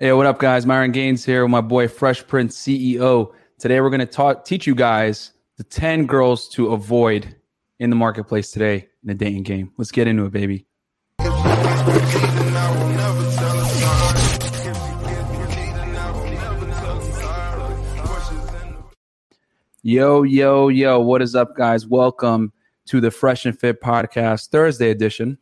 Hey, what up, guys? Myron Gaines here with my boy Fresh Prince CEO. Today, we're going to teach you guys the 10 girls to avoid in the marketplace today in the dating game. Let's get into it, baby. Yo, yo, yo, what is up, guys? Welcome to the Fresh and Fit Podcast Thursday edition.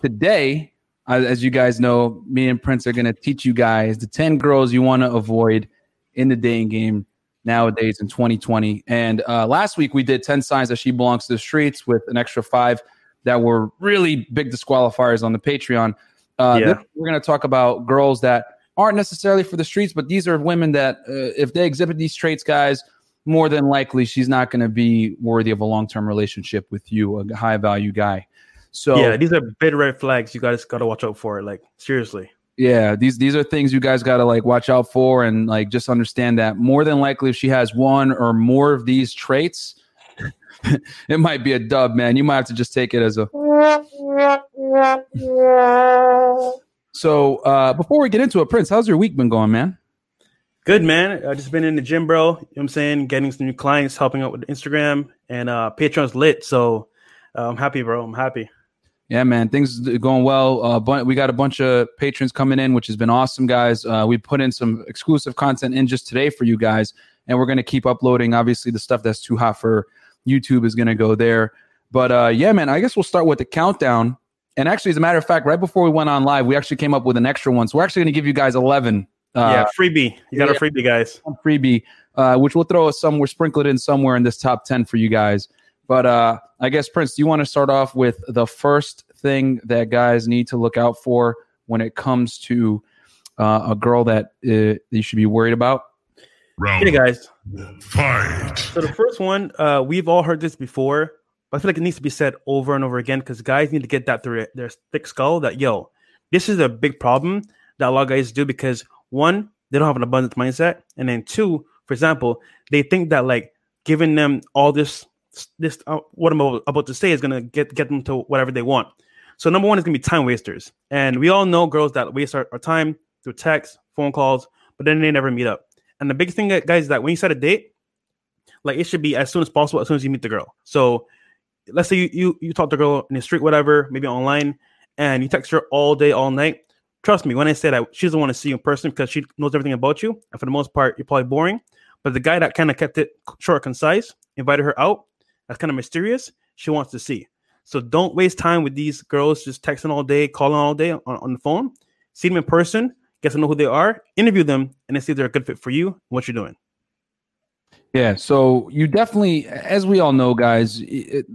Today, as you guys know, me and Prince are going to teach you guys the 10 girls you want to avoid in the dating game nowadays in 2020. And uh, last week we did 10 signs that she belongs to the streets with an extra five that were really big disqualifiers on the Patreon. Uh, yeah. We're going to talk about girls that aren't necessarily for the streets, but these are women that, uh, if they exhibit these traits, guys, more than likely she's not going to be worthy of a long term relationship with you, a high value guy. So yeah, these are big red flags. You guys got to watch out for. it. Like seriously. Yeah, these these are things you guys got to like watch out for and like just understand that more than likely if she has one or more of these traits, it might be a dub, man. You might have to just take it as a. So uh, before we get into it, Prince, how's your week been going, man? Good man. I just been in the gym, bro. You know what I'm saying? Getting some new clients, helping out with Instagram and uh Patreon's lit. So uh, I'm happy, bro. I'm happy. Yeah, man, things going well. Uh, but we got a bunch of patrons coming in, which has been awesome, guys. Uh, we put in some exclusive content in just today for you guys, and we're going to keep uploading. Obviously, the stuff that's too hot for YouTube is going to go there. But uh, yeah, man, I guess we'll start with the countdown. And actually, as a matter of fact, right before we went on live, we actually came up with an extra one. So we're actually going to give you guys 11 uh, yeah, freebie. You got yeah, a freebie, guys. Freebie, uh, which we'll throw us somewhere, sprinkle it in somewhere in this top 10 for you guys. But uh, I guess, Prince, do you want to start off with the first thing that guys need to look out for when it comes to uh, a girl that uh, you should be worried about? Round hey, guys. Fight. So the first one, uh, we've all heard this before, but I feel like it needs to be said over and over again because guys need to get that through their thick skull that, yo, this is a big problem that a lot of guys do because – one, they don't have an abundance mindset, and then two, for example, they think that like giving them all this this uh, what I'm about to say is gonna get get them to whatever they want. So number one is gonna be time wasters, and we all know girls that waste our, our time through texts, phone calls, but then they never meet up. And the big thing, guys, is that when you set a date, like it should be as soon as possible, as soon as you meet the girl. So let's say you you, you talk to a girl in the street, whatever, maybe online, and you text her all day, all night. Trust me when I say that she doesn't want to see you in person because she knows everything about you. And for the most part, you're probably boring. But the guy that kind of kept it short, concise, invited her out, that's kind of mysterious. She wants to see. So don't waste time with these girls just texting all day, calling all day on, on the phone. See them in person, get to know who they are, interview them, and then see if they're a good fit for you and what you're doing. Yeah. So you definitely, as we all know, guys, it,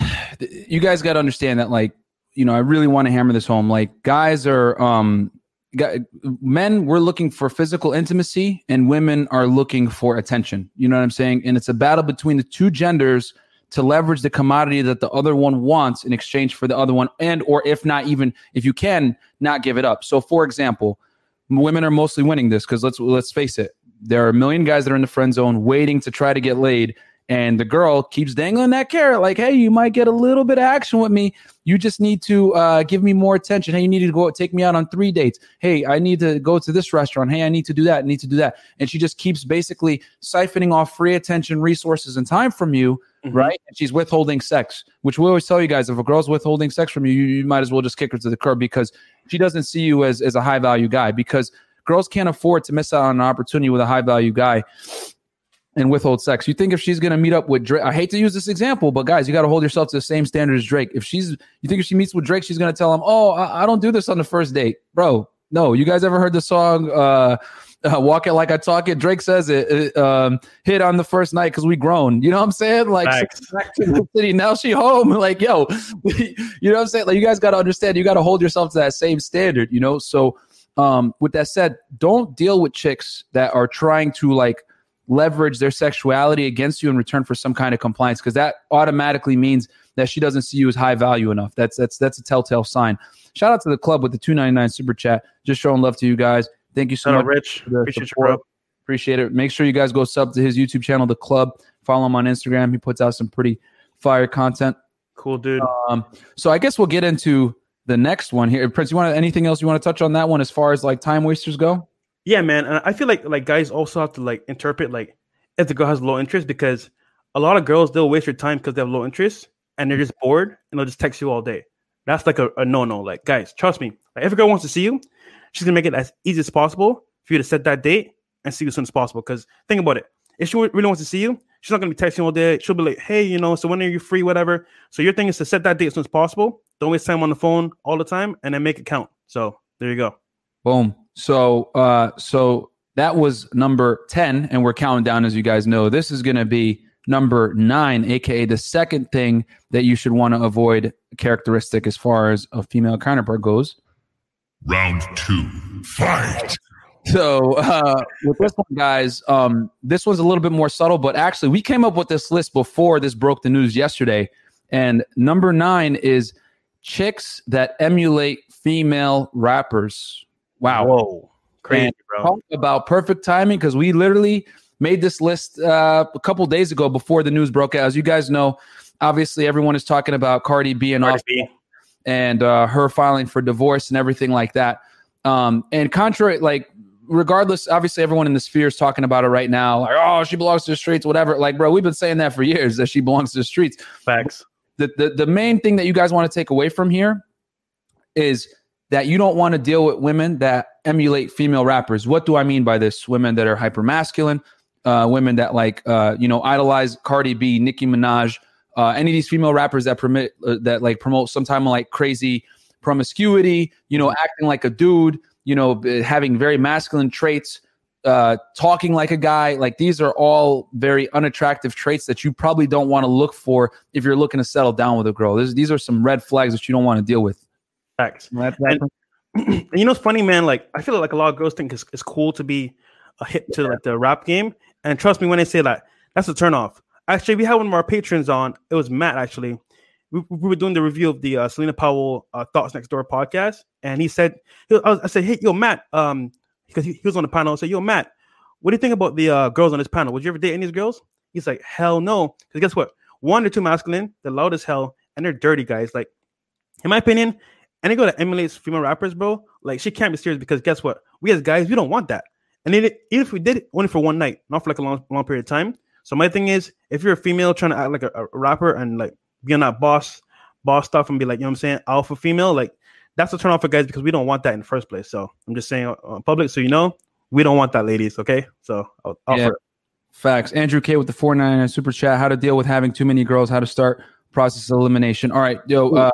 it, you guys got to understand that like you know, I really want to hammer this home. Like guys are um men we're looking for physical intimacy and women are looking for attention. You know what I'm saying? And it's a battle between the two genders to leverage the commodity that the other one wants in exchange for the other one and or if not even if you can not give it up. So for example, women are mostly winning this cuz let's let's face it. There are a million guys that are in the friend zone waiting to try to get laid and the girl keeps dangling that carrot, like, hey, you might get a little bit of action with me. You just need to uh, give me more attention. Hey, you need to go take me out on three dates. Hey, I need to go to this restaurant. Hey, I need to do that. I need to do that. And she just keeps basically siphoning off free attention, resources, and time from you. Mm-hmm. Right. And she's withholding sex, which we always tell you guys if a girl's withholding sex from you, you, you might as well just kick her to the curb because she doesn't see you as, as a high value guy because girls can't afford to miss out on an opportunity with a high value guy and withhold sex. You think if she's going to meet up with Drake, I hate to use this example, but guys, you got to hold yourself to the same standard as Drake. If she's, you think if she meets with Drake, she's going to tell him, "Oh, I, I, don't do this on the first date, bro." No, you guys ever heard the song uh, uh, "Walk It Like I Talk It"? Drake says it, it um, hit on the first night because we grown. You know what I'm saying? Like, back to the city. Now she home. Like, yo, you know what I'm saying? Like, you guys got to understand. You got to hold yourself to that same standard. You know. So, um, with that said, don't deal with chicks that are trying to like leverage their sexuality against you in return for some kind of compliance because that automatically means that she doesn't see you as high value enough. That's that's that's a telltale sign. Shout out to the club with the 299 super chat. Just showing love to you guys. Thank you so much. Rich. Appreciate support. you, bro. Appreciate it. Make sure you guys go sub to his YouTube channel, The Club. Follow him on Instagram. He puts out some pretty fire content. Cool, dude. Um, so I guess we'll get into the next one here. Prince, you want anything else you want to touch on that one as far as like time wasters go? Yeah, man. And I feel like like guys also have to like interpret like if the girl has low interest because a lot of girls they'll waste your time because they have low interest and they're just bored and they'll just text you all day. That's like a, a no no. Like guys, trust me. Like, if a girl wants to see you, she's gonna make it as easy as possible for you to set that date and see you as soon as possible. Because think about it. If she really wants to see you, she's not gonna be texting all day. She'll be like, hey, you know, so when are you free? Whatever. So your thing is to set that date as soon as possible. Don't waste time on the phone all the time, and then make it count. So there you go. Boom. So uh so that was number 10 and we're counting down as you guys know. This is going to be number 9 aka the second thing that you should want to avoid characteristic as far as a female counterpart goes. Round 2. Fight. So uh, with this one, guys, um, this one's a little bit more subtle, but actually, we came up with this list before this broke the news yesterday. And number nine is chicks that emulate female rappers. Wow, Whoa. Crazy, And bro. talk about perfect timing because we literally made this list uh, a couple days ago before the news broke out. As you guys know, obviously everyone is talking about Cardi B and Cardi off B. and uh, her filing for divorce and everything like that. Um, and contrary, like regardless, obviously everyone in the sphere is talking about it right now. Like, oh, she belongs to the streets, whatever. Like, bro, we've been saying that for years that she belongs to the streets. Facts. The the, the main thing that you guys want to take away from here is that you don't want to deal with women that emulate female rappers. What do I mean by this? Women that are hyper masculine, uh, women that like uh, you know idolize Cardi B, Nicki Minaj, uh, any of these female rappers that permit uh, that like promote some time like crazy promiscuity, you know, acting like a dude, you know, having very masculine traits, uh, talking like a guy. Like these are all very unattractive traits that you probably don't want to look for if you're looking to settle down with a girl. This, these are some red flags that you don't want to deal with. Facts. And- and you know it's funny, man? Like I feel like a lot of girls think it's, it's cool to be a hit to like the rap game. And trust me when I say that, that's a turnoff. Actually, we had one of our patrons on. It was Matt. Actually, we, we were doing the review of the uh, Selena Powell uh, Thoughts Next Door podcast, and he said, he, I, was- I said, hey, yo, Matt, um, because he, he was on the panel. I said, yo, Matt, what do you think about the uh, girls on this panel? Would you ever date any of these girls? He's like, hell no. Because guess what? One, they're too masculine, they're loud as hell, and they're dirty guys. Like, in my opinion, any girl that emulates female rappers, bro, like she can't be serious because guess what? We as guys, we don't want that. And even even if we did it only for one night, not for like a long, long period of time. So my thing is, if you're a female trying to act like a, a rapper and like be on that boss, boss stuff and be like, you know what I'm saying, alpha female, like that's a turn off for guys because we don't want that in the first place. So I'm just saying, uh, public, so you know, we don't want that, ladies. Okay, so I'll offer Yeah. Facts. Andrew K with the 499 super chat. How to deal with having too many girls, how to start process elimination. All right, yo, uh,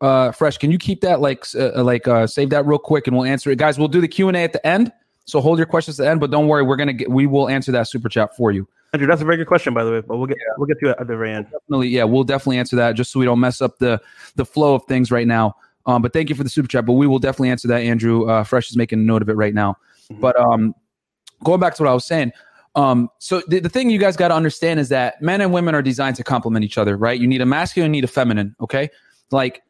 uh, fresh. Can you keep that like, uh, like, uh, save that real quick, and we'll answer it, guys. We'll do the Q and A at the end, so hold your questions at the end. But don't worry, we're gonna get, we will answer that super chat for you. Andrew, that's a very good question, by the way. But we'll get we'll get to it at the very end. Definitely, yeah, we'll definitely answer that, just so we don't mess up the the flow of things right now. Um, but thank you for the super chat. But we will definitely answer that. Andrew uh, Fresh is making a note of it right now. Mhm. But um, going back to what I was saying, um, so the, the thing you guys got to understand is that men and women are designed to complement each other, right? You need a masculine, you need a feminine. Okay, like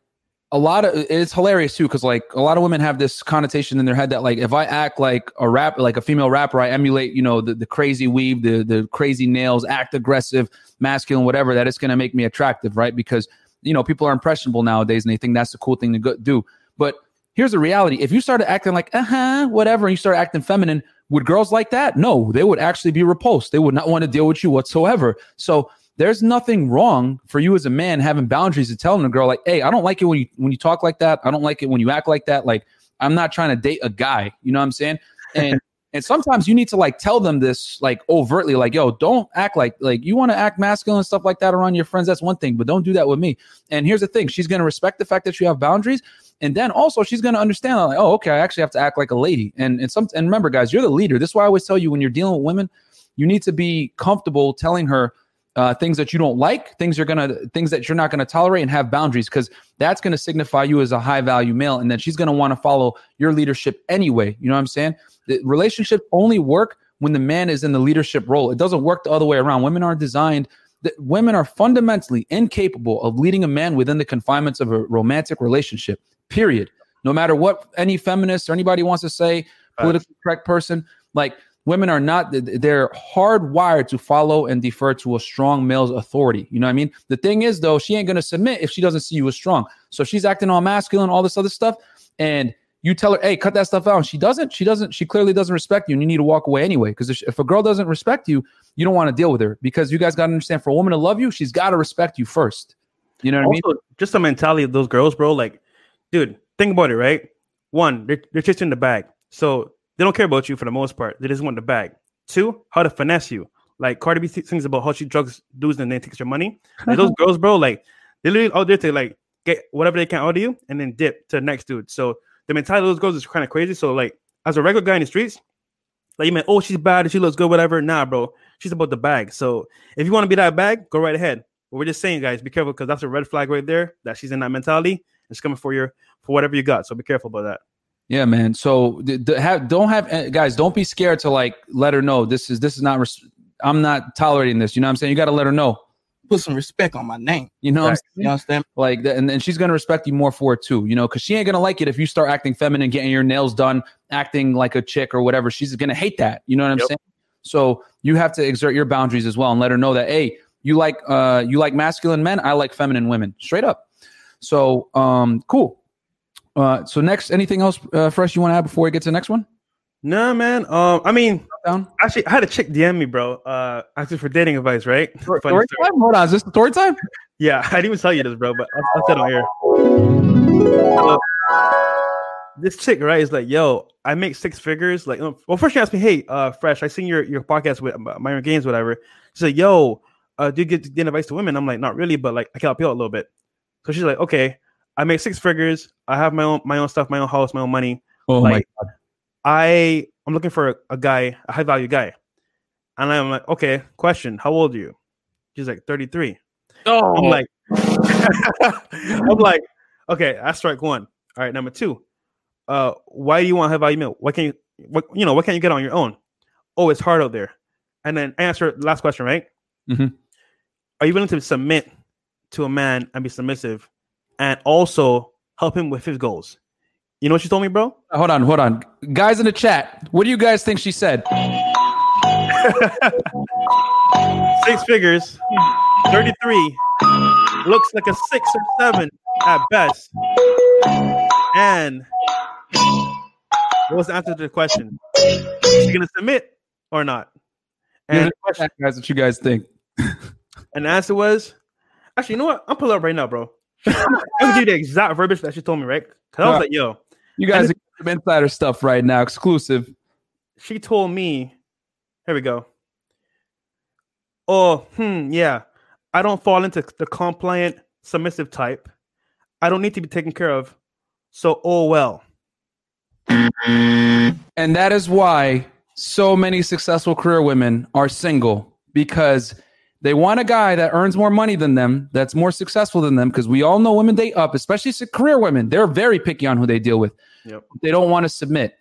a lot of it's hilarious too because like a lot of women have this connotation in their head that like if I act like a rap like a female rapper, I emulate you know the, the crazy weave, the the crazy nails, act aggressive, masculine, whatever. That it's going to make me attractive, right? Because you know people are impressionable nowadays and they think that's the cool thing to go, do. But here's the reality: if you started acting like uh huh, whatever, and you start acting feminine, would girls like that? No, they would actually be repulsed. They would not want to deal with you whatsoever. So there's nothing wrong for you as a man having boundaries and telling a girl like, "Hey, I don't like it when you when you talk like that. I don't like it when you act like that. Like, I'm not trying to date a guy." You know what I'm saying? And and sometimes you need to like tell them this like overtly, like, "Yo, don't act like like you want to act masculine and stuff like that around your friends. That's one thing, but don't do that with me." And here's the thing: she's gonna respect the fact that you have boundaries, and then also she's gonna understand like, "Oh, okay, I actually have to act like a lady." And and some and remember, guys, you're the leader. This is why I always tell you when you're dealing with women, you need to be comfortable telling her uh, things that you don't like, things you're gonna, things that you're not gonna tolerate, and have boundaries because that's gonna signify you as a high value male, and then she's gonna want to follow your leadership anyway. You know what I'm saying? The relationships only work when the man is in the leadership role. It doesn't work the other way around. Women are designed. That women are fundamentally incapable of leading a man within the confinements of a romantic relationship. Period. No matter what any feminist or anybody wants to say, politically correct person, like women are not they're hardwired to follow and defer to a strong male's authority you know what i mean the thing is though she ain't to submit if she doesn't see you as strong So she's acting all masculine, all this other stuff, and you tell her, "Hey, cut that stuff out." And she doesn't. She doesn't. She clearly doesn't respect you, and you need to walk away anyway. Because if, if a girl doesn't respect you, you don't want to deal with her. Because you guys got to understand, for a woman to love you, she's got to respect you first. You know what also, I mean? just the mentality of those girls, bro. Like, dude, think about it, right? One, they're, they're chasing the bag. So they don't care about you for the most part. They just want the bag. Two, how to finesse you. Like Cardi B sings about how she drugs dudes and then takes your money. Like those girls, bro, like they literally out there to like get whatever they can out of you and then dip to the next dude. So the mentality of those girls is kind of crazy. So like as a regular guy in the streets, like you mean, oh, she's bad, she looks good, whatever. Nah, bro, she's about the bag. So if you want to be that bag, go right ahead. But we're just saying, guys, be careful because that's a red flag right there that she's in that mentality. It's coming for your for whatever you got. So be careful about that. Yeah, man. So d- d- have, don't have eh, guys. Don't be scared to like let her know this is this is not. Res- I'm not tolerating this. You know what I'm saying? You got to let her know. Put some respect on my name. You know, what I'm Right. saying? You understand? like that, and, and she's gonna respect you more for it too. You know, because she ain't gonna like it if you start acting feminine, getting your nails done, acting like a chick or whatever. She's gonna hate that. You know what I'm Yep. saying? So you have to exert your boundaries as well and let her know that hey, you like uh you like masculine men, I like feminine women, straight up. So um, cool. Uh, so next, anything else uh, fresh you want to add before we get to the next one? Nah, man. Um, I mean, Down. actually, I had a chick DM me, bro. Uh, actually for dating advice, right? Story story. time? Hold on, is this the story time? Yeah, I didn't even tell you this, bro, but I'll, I'll tell it on here. So, this chick, right, is like, yo, I make six figures. Like, um, well, first she asked me, hey, uh, Fresh, I seen your your podcast with uh, Myron Gaines, whatever. She said, yo, uh, do you get get advice to women? I'm like, not really, but like, I can help you out a little bit. So she's like, okay, I make six figures. I have my own my own stuff, my own house, my own money. Oh Like, I I'm looking for a, a guy, a high value guy. And I'm like, okay, question, how old are you? She's like 33. Oh, I'm like, I'm like, okay, that's strike one. All right, number two. Uh, why do you want high value meal? Why can't you what you know, what can't you get on your own? Oh, it's hard out there. And then answer last question, right? Mhm. Are you willing to submit to a man and be submissive and also help him with his goals? You know what she told me, bro? hold on, hold on, guys in the chat. What do you guys think she said? Six figures, 33, looks like a six or seven at best. And what was the answer to the question? Is she gonna submit or not? And, question, Guys, what you guys think? and the answer was actually, you know what? I'm pulling up right now, bro. I'm gonna give you the exact verbiage that she told me, right? Because I was Huh. like, yo, You guys are some insider stuff right now, exclusive. she told me, here we go. Oh, hmm, yeah. I don't fall into the compliant, submissive type. I don't need to be taken care of. So, oh well. And that is why so many successful career women are single because they want a guy that earns more money than them, that's more successful than them. Because we all know women date up, especially career women. They're very picky on who they deal with. Yep. They don't want to submit.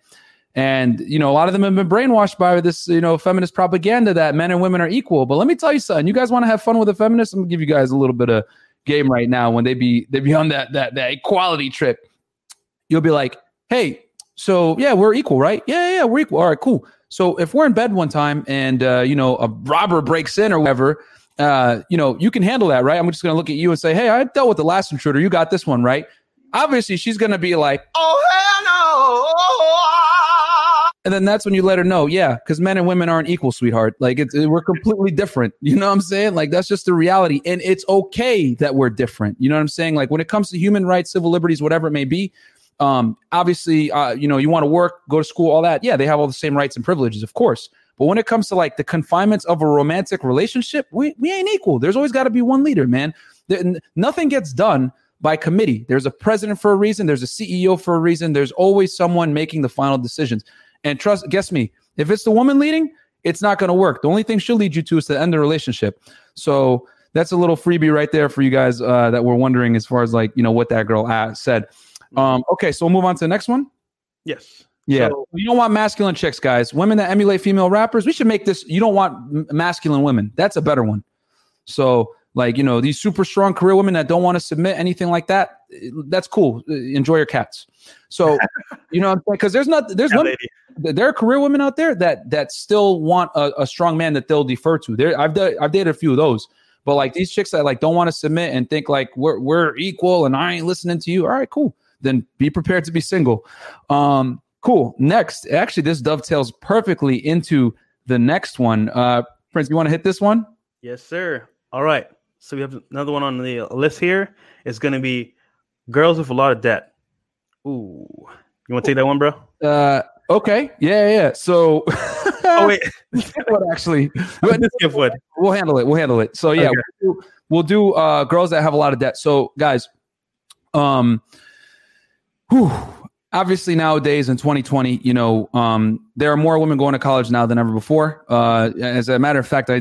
And, you know, a lot of them have been brainwashed by this, you know, feminist propaganda that men and women are equal. But let me tell you something. You guys want to have fun with a feminist? I'm gonna give you guys a little bit of game right now when they be they be on that that that equality trip. You'll be like, hey, so yeah, we're equal, right? Yeah, yeah, yeah, we're equal. All right, cool. So if we're in bed one time and uh, you know a robber breaks in or whatever, uh, you know you can handle that, right? I'm just gonna look at you and say, hey, I dealt with the last intruder. You got this one, right? Obviously, she's gonna be like, Oh hell no! and then that's when you let her know, yeah, because men and women aren't equal, sweetheart. Like it's we're completely different. You know what I'm saying? Like that's just the reality, and it's okay that we're different. You know what I'm saying? Like when it comes to human rights, civil liberties, whatever it may be, um, obviously, uh, you know, you want to work, go to school, all that. Yeah, they have all the same rights and privileges, of course. But when it comes to like the confinements of a romantic relationship, we we ain't equal. There's always got to be one leader, man. There, n- nothing gets done by committee. There's a president for a reason. There's a CEO for a reason. There's always someone making the final decisions. And trust, guess me, if it's the woman leading, it's not going to work. The only thing she'll lead you to is to end the relationship. So that's a little freebie right there for you guys uh, that were wondering as far as like you know what that girl uh, said. Um, okay, so we'll move on to the next one. Yes. Yeah, So- you don't want masculine chicks, guys. Women that emulate female rappers. We should make this. You don't want masculine women. That's a better one. So, like you know, these super strong career women that don't want to submit anything like that. That's cool. Uh, Enjoy your cats. So, you know, because there's not there's Yeah, women there are career women out there that that still want a, a strong man that they'll defer to. There, I've da- I've dated a few of those, But like these chicks that like don't want to submit and think like we're we're equal and I ain't listening to you. All right, cool. Then be prepared to be single. Um, cool. Next, actually, this dovetails perfectly into the next one. Uh, Prince, you want to hit this one? Yes, sir. All right. So we have another one on the list here. It's going to be girls with a lot of debt. Ooh, you want to take that one, bro? Uh, okay. Yeah, yeah. So, Oh wait, what actually? One. We'll handle it. We'll handle it. So yeah, Okay. we'll do, we'll do uh, girls that have a lot of debt. So guys, um, whew, obviously nowadays in 2020, you know, um, there are more women going to college now than ever before. Uh, as a matter of fact, I,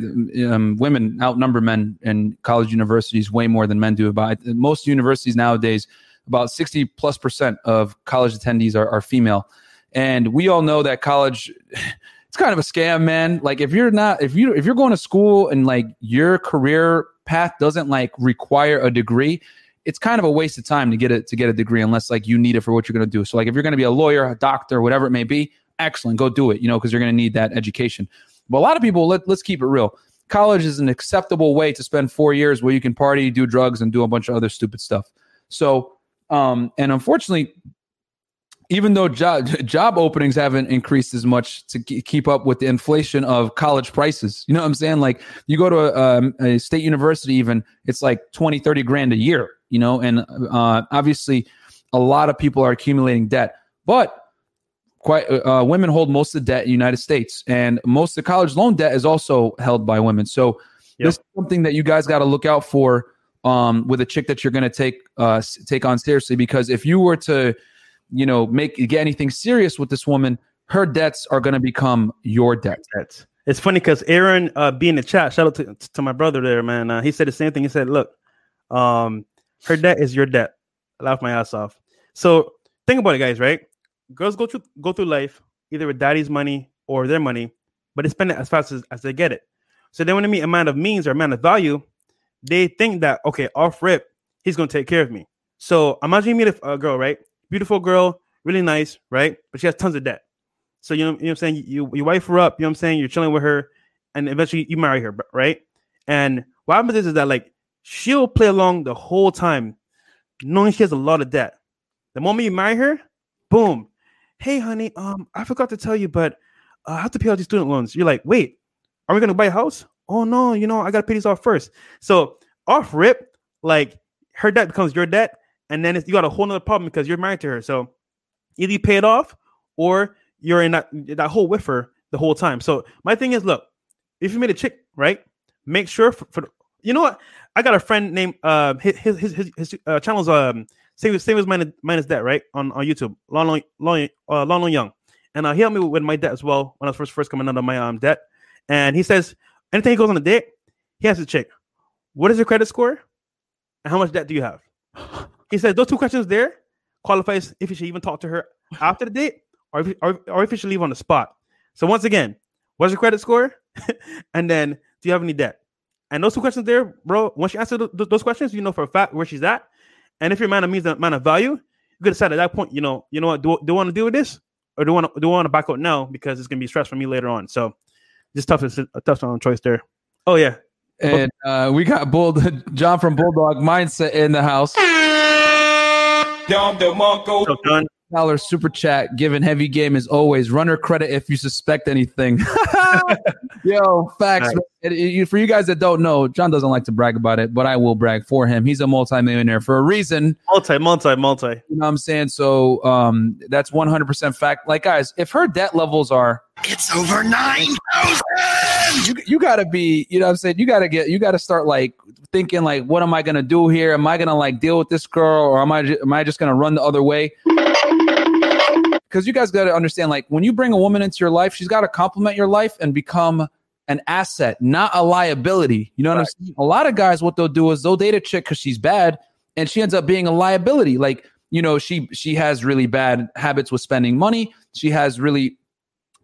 um, women outnumber men in college universities way more than men do. About most universities nowadays, about 60 plus percent of college attendees are, are female, and we all know that college. It's kind of a scam, man. Like if you're not, if you if you're going to school and like your career path doesn't like require a degree, it's kind of a waste of time to get it to get a degree unless like you need it for what you're going to do. So like if you're going to be a lawyer, a doctor, whatever it may be, excellent, go do it. You know, because you're going to need that education. But a lot of people, let, let's keep it real. College is an acceptable way to spend four years where you can party, do drugs, and do a bunch of other stupid stuff. So, um, and unfortunately, even though job job openings haven't increased as much to ke- keep up with the inflation of college prices you know what i'm saying like you go to a, um, a state university even it's like 20 30 grand a year you know and uh, obviously a lot of people are accumulating debt but quite uh, women hold most of the debt in the united states and most of the college loan debt is also held by women so Yep. this is something that you guys got to look out for um, with a chick that you're going to take uh, take on seriously because if you were to you know make get anything serious with this woman her debts are going to become your debt That's it's funny because Aaron uh be in the chat. Shout out to, to my brother there, man. Uh, he said the same thing. He said, "Look, um, her debt is your debt." I laughed my ass off. So think about it, guys. Right? Girls go through go through life either with daddy's money or their money, but they spend it as fast as, as they get it. So then when they meet a man of means or a man of value, they think that okay, off rip, he's gonna take care of me. So imagine you meet a, a girl, right? Beautiful girl, really nice, right? But she has tons of debt. So you know, you know what I'm saying? You you wife her up, you know what I'm saying? You're chilling with her, and eventually you marry her, right? And what happens is, is that like she'll play along the whole time, knowing she has a lot of debt. The moment you marry her, boom. Hey honey, um, I forgot to tell you, but uh, I have to pay all these student loans. You're like, wait, are we gonna buy a house? Oh no, you know, I gotta pay these off first. So off rip, like her debt becomes your debt, and then you got a whole nother problem because you're married to her. So either you pay it off or you're in that that hole with her the whole time. So my thing is, look, if you made a chick, right, make sure for, for you know what, I got a friend named uh his his his, his, uh, channel's um same same as mine minus that right on on YouTube, long long long uh, long long young, and uh, he helped me with my debt as well when I was first first coming out of my um debt, and he says anything he goes on a date, he has to check what is your credit score and how much debt do you have. He says those two questions there qualifies if you should even talk to her after the date or if, or, or if you should leave on the spot. So once again, what's your credit score? and then do you have any debt? And those two questions there, bro, once you answer th- th- those questions, you know for a fact where she's at. And if your man of means the man of value, you could decide at that point, you know, you know what, do, do I want to deal with this? Or do I want to do I want to back out now because it's gonna be stress for me later on. So just tough a tough on choice there. Oh yeah. and uh, we got Bull John from Bulldog Mindset in the house. So done. Dollar super chat, given heavy game as always. Runner credit if you suspect anything. Yo, facts. Nice. man. It- it- for you guys that don't know, John doesn't like to brag about it, but I will brag for him. He's a multimillionaire for a reason. Multi, multi, multi. You know what I'm saying? So um, that's 100% fact. Like, guys, if her debt levels are It's over 9,000! you, you gotta be, you know what I'm saying? You gotta get, you gotta start like thinking like, what am I gonna do here? Am I gonna like deal with this girl or am I, am I just gonna run the other way? Because you guys gotta understand, like when you bring a woman into your life, she's gotta complement your life and become an asset, not a liability. You know what I'm saying? A lot of guys, what they'll do is they'll date a chick because she's bad and she ends up being a liability. Like, you know, she she has really bad habits with spending money. She has really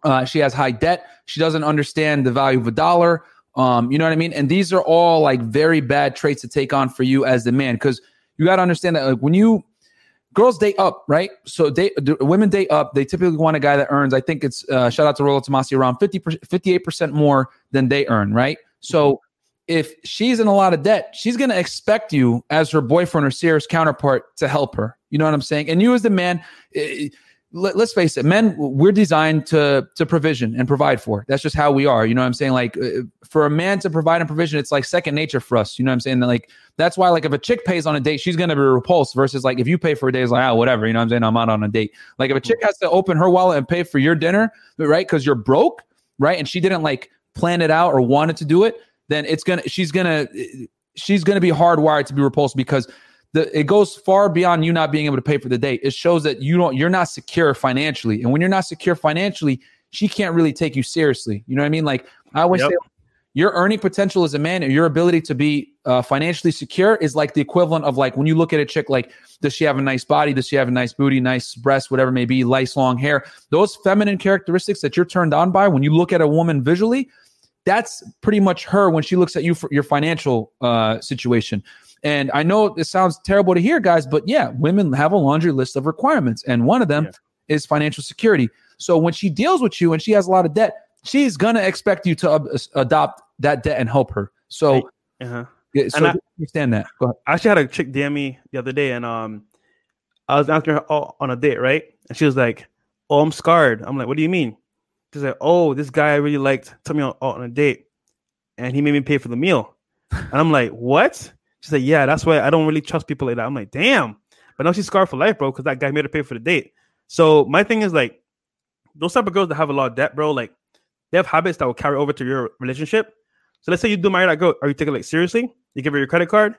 uh, she has high debt. She doesn't understand the value of a dollar. Um, you know what I mean? And these are all like very bad traits to take on for you as the man, because you got to understand that like when you girls date up, right? So date the women date up. They typically want a guy that earns. I think it's uh, shout out to Rollo Tomassi around 50 58 percent more than they earn, right? So if she's in a lot of debt, she's going to expect you as her boyfriend or serious counterpart to help her. You know what I'm saying? And you as the man, eh, let, us face it, men, we're designed to to provision and provide for. That's just how we are. You know what I'm saying? Like uh, for a man to provide and provision, it's like second nature for us. You know what I'm saying? Like that's why like if a chick pays on a date, she's gonna be repulsed versus like if you pay for a date, it's like ah whatever. You know what I'm saying? I'm out on a date. Like if a chick has to open her wallet and pay for your dinner, right? Because you're broke, right? And she didn't like plan it out or wanted to do it, then it's gonna she's gonna she's gonna be hardwired to be repulsed because the, it goes far beyond you not being able to pay for the date. It shows that you don't you're not secure financially, and when you're not secure financially, she can't really take you seriously. You know what I mean? Like I always yep. say, your earning potential as a man and your ability to be uh, financially secure is like the equivalent of like when you look at a chick like does she have a nice body does she have a nice booty nice breasts whatever may be nice long hair those feminine characteristics that you're turned on by when you look at a woman visually that's pretty much her when she looks at you for your financial uh, situation and I know it sounds terrible to hear, guys, but yeah, women have a laundry list of requirements, and one of them yeah. is financial security. So when she deals with you and she has a lot of debt, she's gonna expect you to uh, adopt that debt and help her. So, uh-huh. yeah, so I understand that. I actually had a chick DM me the other day, and um, I was asking her on a date, right? And she was like, "Oh, I'm scarred." I'm like, "What do you mean?" She's like, "Oh, this guy I really liked took me on, on a date, and he made me pay for the meal." And I'm like, "What?" She's like, yeah, that's why I don't really trust people like that. I'm like, damn. But now she's scarred for life, bro, because that guy made her pay for the date. So my thing is like, those type of girls that have a lot of debt, bro, like they have habits that will carry over to your relationship. So let's say you do marry that girl, are you taking it like seriously? You give her your credit card,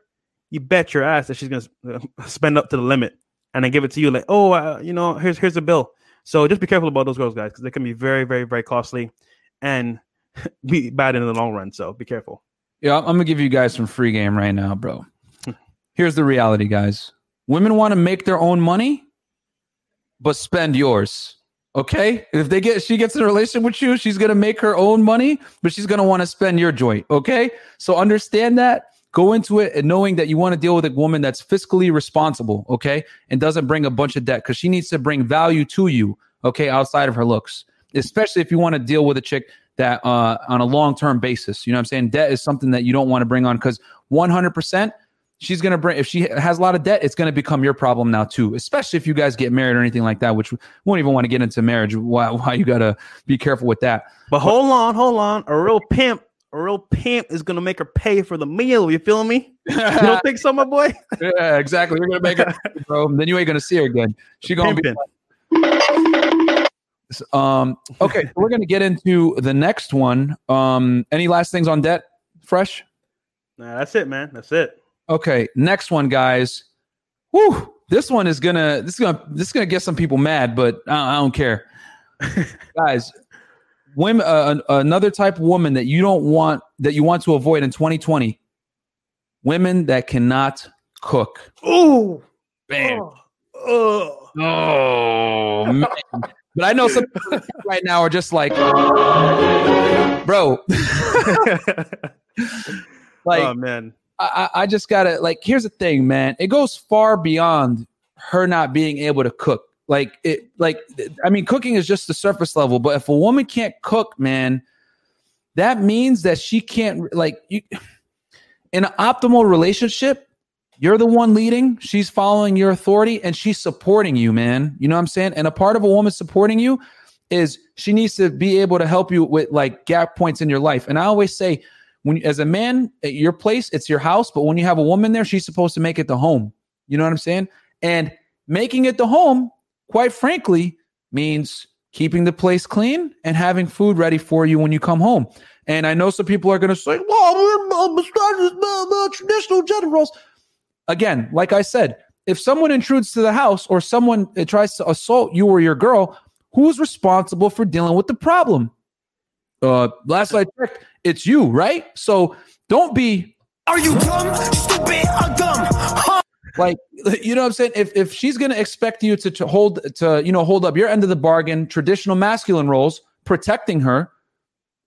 you bet your ass that she's gonna spend up to the limit, and then give it to you like, oh, uh, you know, here's here's a bill. So just be careful about those girls, guys, because they can be very, very, very costly and be bad in the long run. So be careful. Yeah, I'm gonna give you guys some free game right now, bro. Here's the reality, guys. Women want to make their own money, but spend yours. Okay, if they get she gets in a relationship with you, she's gonna make her own money, but she's gonna want to spend your joint. Okay, so understand that. Go into it and knowing that you want to deal with a woman that's fiscally responsible, okay, and doesn't bring a bunch of debt because she needs to bring value to you, okay, outside of her looks. Especially if you want to deal with a chick that uh, on a long term basis. You know what I'm saying? Debt is something that you don't want to bring on because 100%. She's gonna bring if she has a lot of debt, it's gonna become your problem now too. Especially if you guys get married or anything like that, which we won't even want to get into marriage. Why, why you gotta be careful with that. But hold on, hold on. A real pimp a real pimp is gonna make her pay for the meal. You feel me? You don't think so, my boy? yeah, exactly. You're gonna make her, bro. Then you ain't gonna see her again. She gonna Pimpin'. be. Um, okay, so we're going to get into the next one. Um, any last things on debt, Fresh? Nah, that's it, man. That's it. Okay, next one, guys. Whew, this one is gonna this is gonna this is gonna get some people mad, but I, I don't care, guys. Women, uh, another type of woman that you don't want that you want to avoid in 2020. Women that cannot cook. Ooh, bam. Oh, oh. oh man. But I know some right now are just like, bro. like, oh man, I, I just gotta like. Here's the thing, man. It goes far beyond her not being able to cook. Like it, like I mean, cooking is just the surface level. But if a woman can't cook, man, that means that she can't like you. In an optimal relationship, you're the one leading. She's following your authority and she's supporting you, man. You know what I'm saying? And a part of a woman supporting you is she needs to be able to help you with like gap points in your life. And I always say, when as a man at your place, it's your house, but when you have a woman there, she's supposed to make it the home. You know what I'm saying? And making it the home, quite frankly, means keeping the place clean and having food ready for you when you come home. And I know some people are going to say, "Well, uh, traditional gender roles." Again, like I said, if someone intrudes to the house or someone uh, tries to assault you or your girl, who's responsible for dealing with the problem? Uh, last I checked, it's you, right? So don't be. Are you dumb, stupid, or dumb? Huh? Like you know what I'm saying? If if she's gonna expect you to, to hold to you know hold up your end of the bargain, traditional masculine roles, protecting her,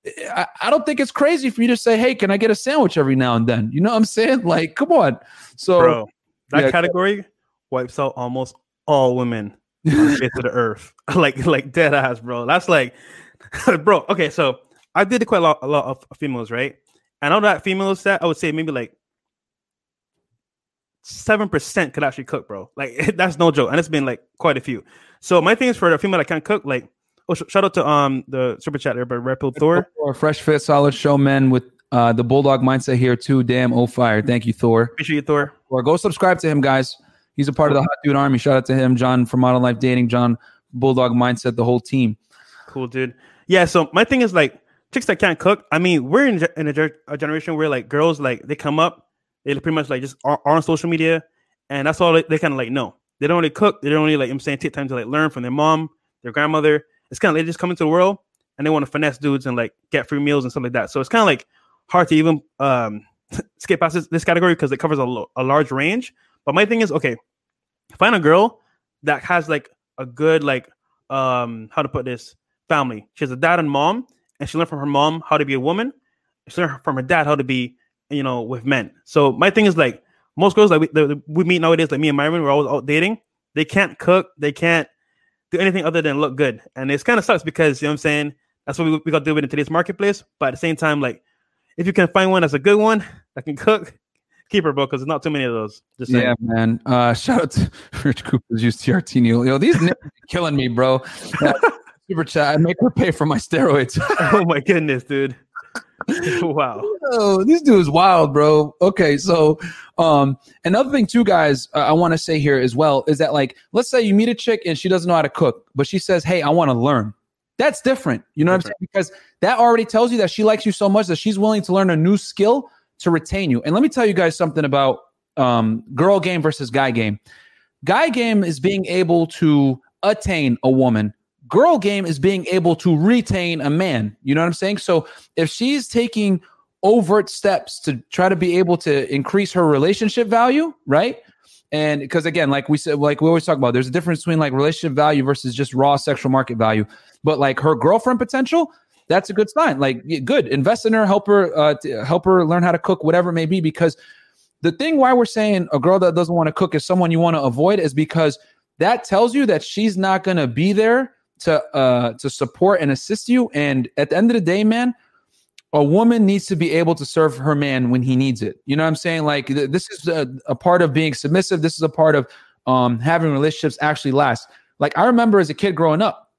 I, I, don't think it's crazy for you to say, "Hey, can I get a sandwich every now and then?" You know what I'm saying? Like, come on. So, Bro, that yeah, category wipes out almost all women on the of the earth. like, like dead ass, bro. That's like, bro. Okay, so I did quite a lot, a lot of females, right? And out of that female set, I would say maybe like seven percent could actually cook, bro. Like that's no joke, and it's been like quite a few. So my thing is for a female that can't cook, like oh, sh- shout out to um the super chat there, but Red Pill Thor. Or fresh fit, solid showman with uh, the bulldog mindset here too. Damn, oh fire! Thank you, Thor. Appreciate you, Thor. Or go subscribe to him, guys. He's a part of the Hot Dude Army. Shout out to him, John from Modern Life Dating, John Bulldog Mindset, the whole team. Cool, dude. Yeah. So my thing is like chicks that can't cook. I mean, we're in, in a, ge- a generation where like girls like they come up, they pretty much like just are, are on social media, and that's all they, they kind of like know. They don't really cook. They don't really like I'm saying take time to like learn from their mom, their grandmother. It's kind of they just come into the world and they want to finesse dudes and like get free meals and stuff like that. So it's kind of like hard to even um skip past this, this category because it covers a, lo- a large range. But my thing is okay, find a girl that has like a good like um how to put this family. She has a dad and mom, and she learned from her mom how to be a woman. She learned from her dad how to be you know with men. So my thing is like most girls like we, the- we meet nowadays, like me and Myron, we're always out dating. They can't cook. They can't do anything other than look good, and it's kind of sucks because you know what I'm saying. That's what we, we got to do with in today's marketplace. But at the same time, like if you can find one that's a good one that can cook, keep her, bro, because there's not too many of those. Just saying. Yeah, man. Uh, shout out to Rich Cooper's used TRT Neil. Yo, these are killing me, bro. Uh, super chat. I make her pay for my steroids. oh my goodness, dude. wow. Oh, this dude is wild, bro. Okay, so um, another thing too, guys, uh, I want to say here as well is that like, let's say you meet a chick and she doesn't know how to cook, but she says, "Hey, I want to learn." That's different. You know what I'm saying? Because that already tells you that she likes you so much that she's willing to learn a new skill to retain you. And let me tell you guys something about um, girl game versus guy game. Guy game is being able to attain a woman. Girl game is being able to retain a man. You know what I'm saying? So if she's taking overt steps to try to be able to increase her relationship value, right? And because again, like we said, like we always talk about, there's a difference between like relationship value versus just raw sexual market value. But like her girlfriend potential, that's a good sign. Like good, invest in her, help her, uh, help her learn how to cook, whatever it may be. Because the thing why we're saying a girl that doesn't want to cook is someone you want to avoid is because that tells you that she's not going to be there to uh to support and assist you. And at the end of the day, man, a woman needs to be able to serve her man when he needs it. You know what I'm saying? Like th- this is a, a part of being submissive. This is a part of um, having relationships actually last. Like I remember as a kid growing up,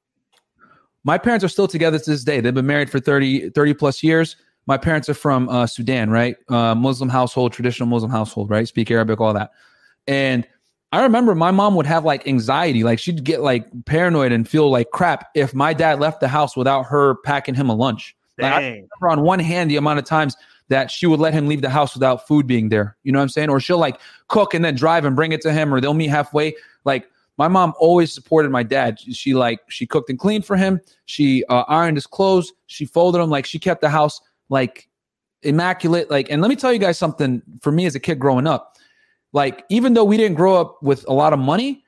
my parents are still together to this day. They've been married for 30, 30 plus years. My parents are from uh, Sudan, right? Uh, Muslim household, traditional Muslim household, right? Speak Arabic, all that. And I remember my mom would have like anxiety, like she'd get like paranoid and feel like crap if my dad left the house without her packing him a lunch. Like, I remember on one hand the amount of times that she would let him leave the house without food being there. You know what I'm saying? Or she'll like cook and then drive and bring it to him, or they'll meet halfway. Like my mom always supported my dad. She like she cooked and cleaned for him. She uh, ironed his clothes. She folded them. Like she kept the house like immaculate. Like, and let me tell you guys something. For me as a kid growing up, like even though we didn't grow up with a lot of money,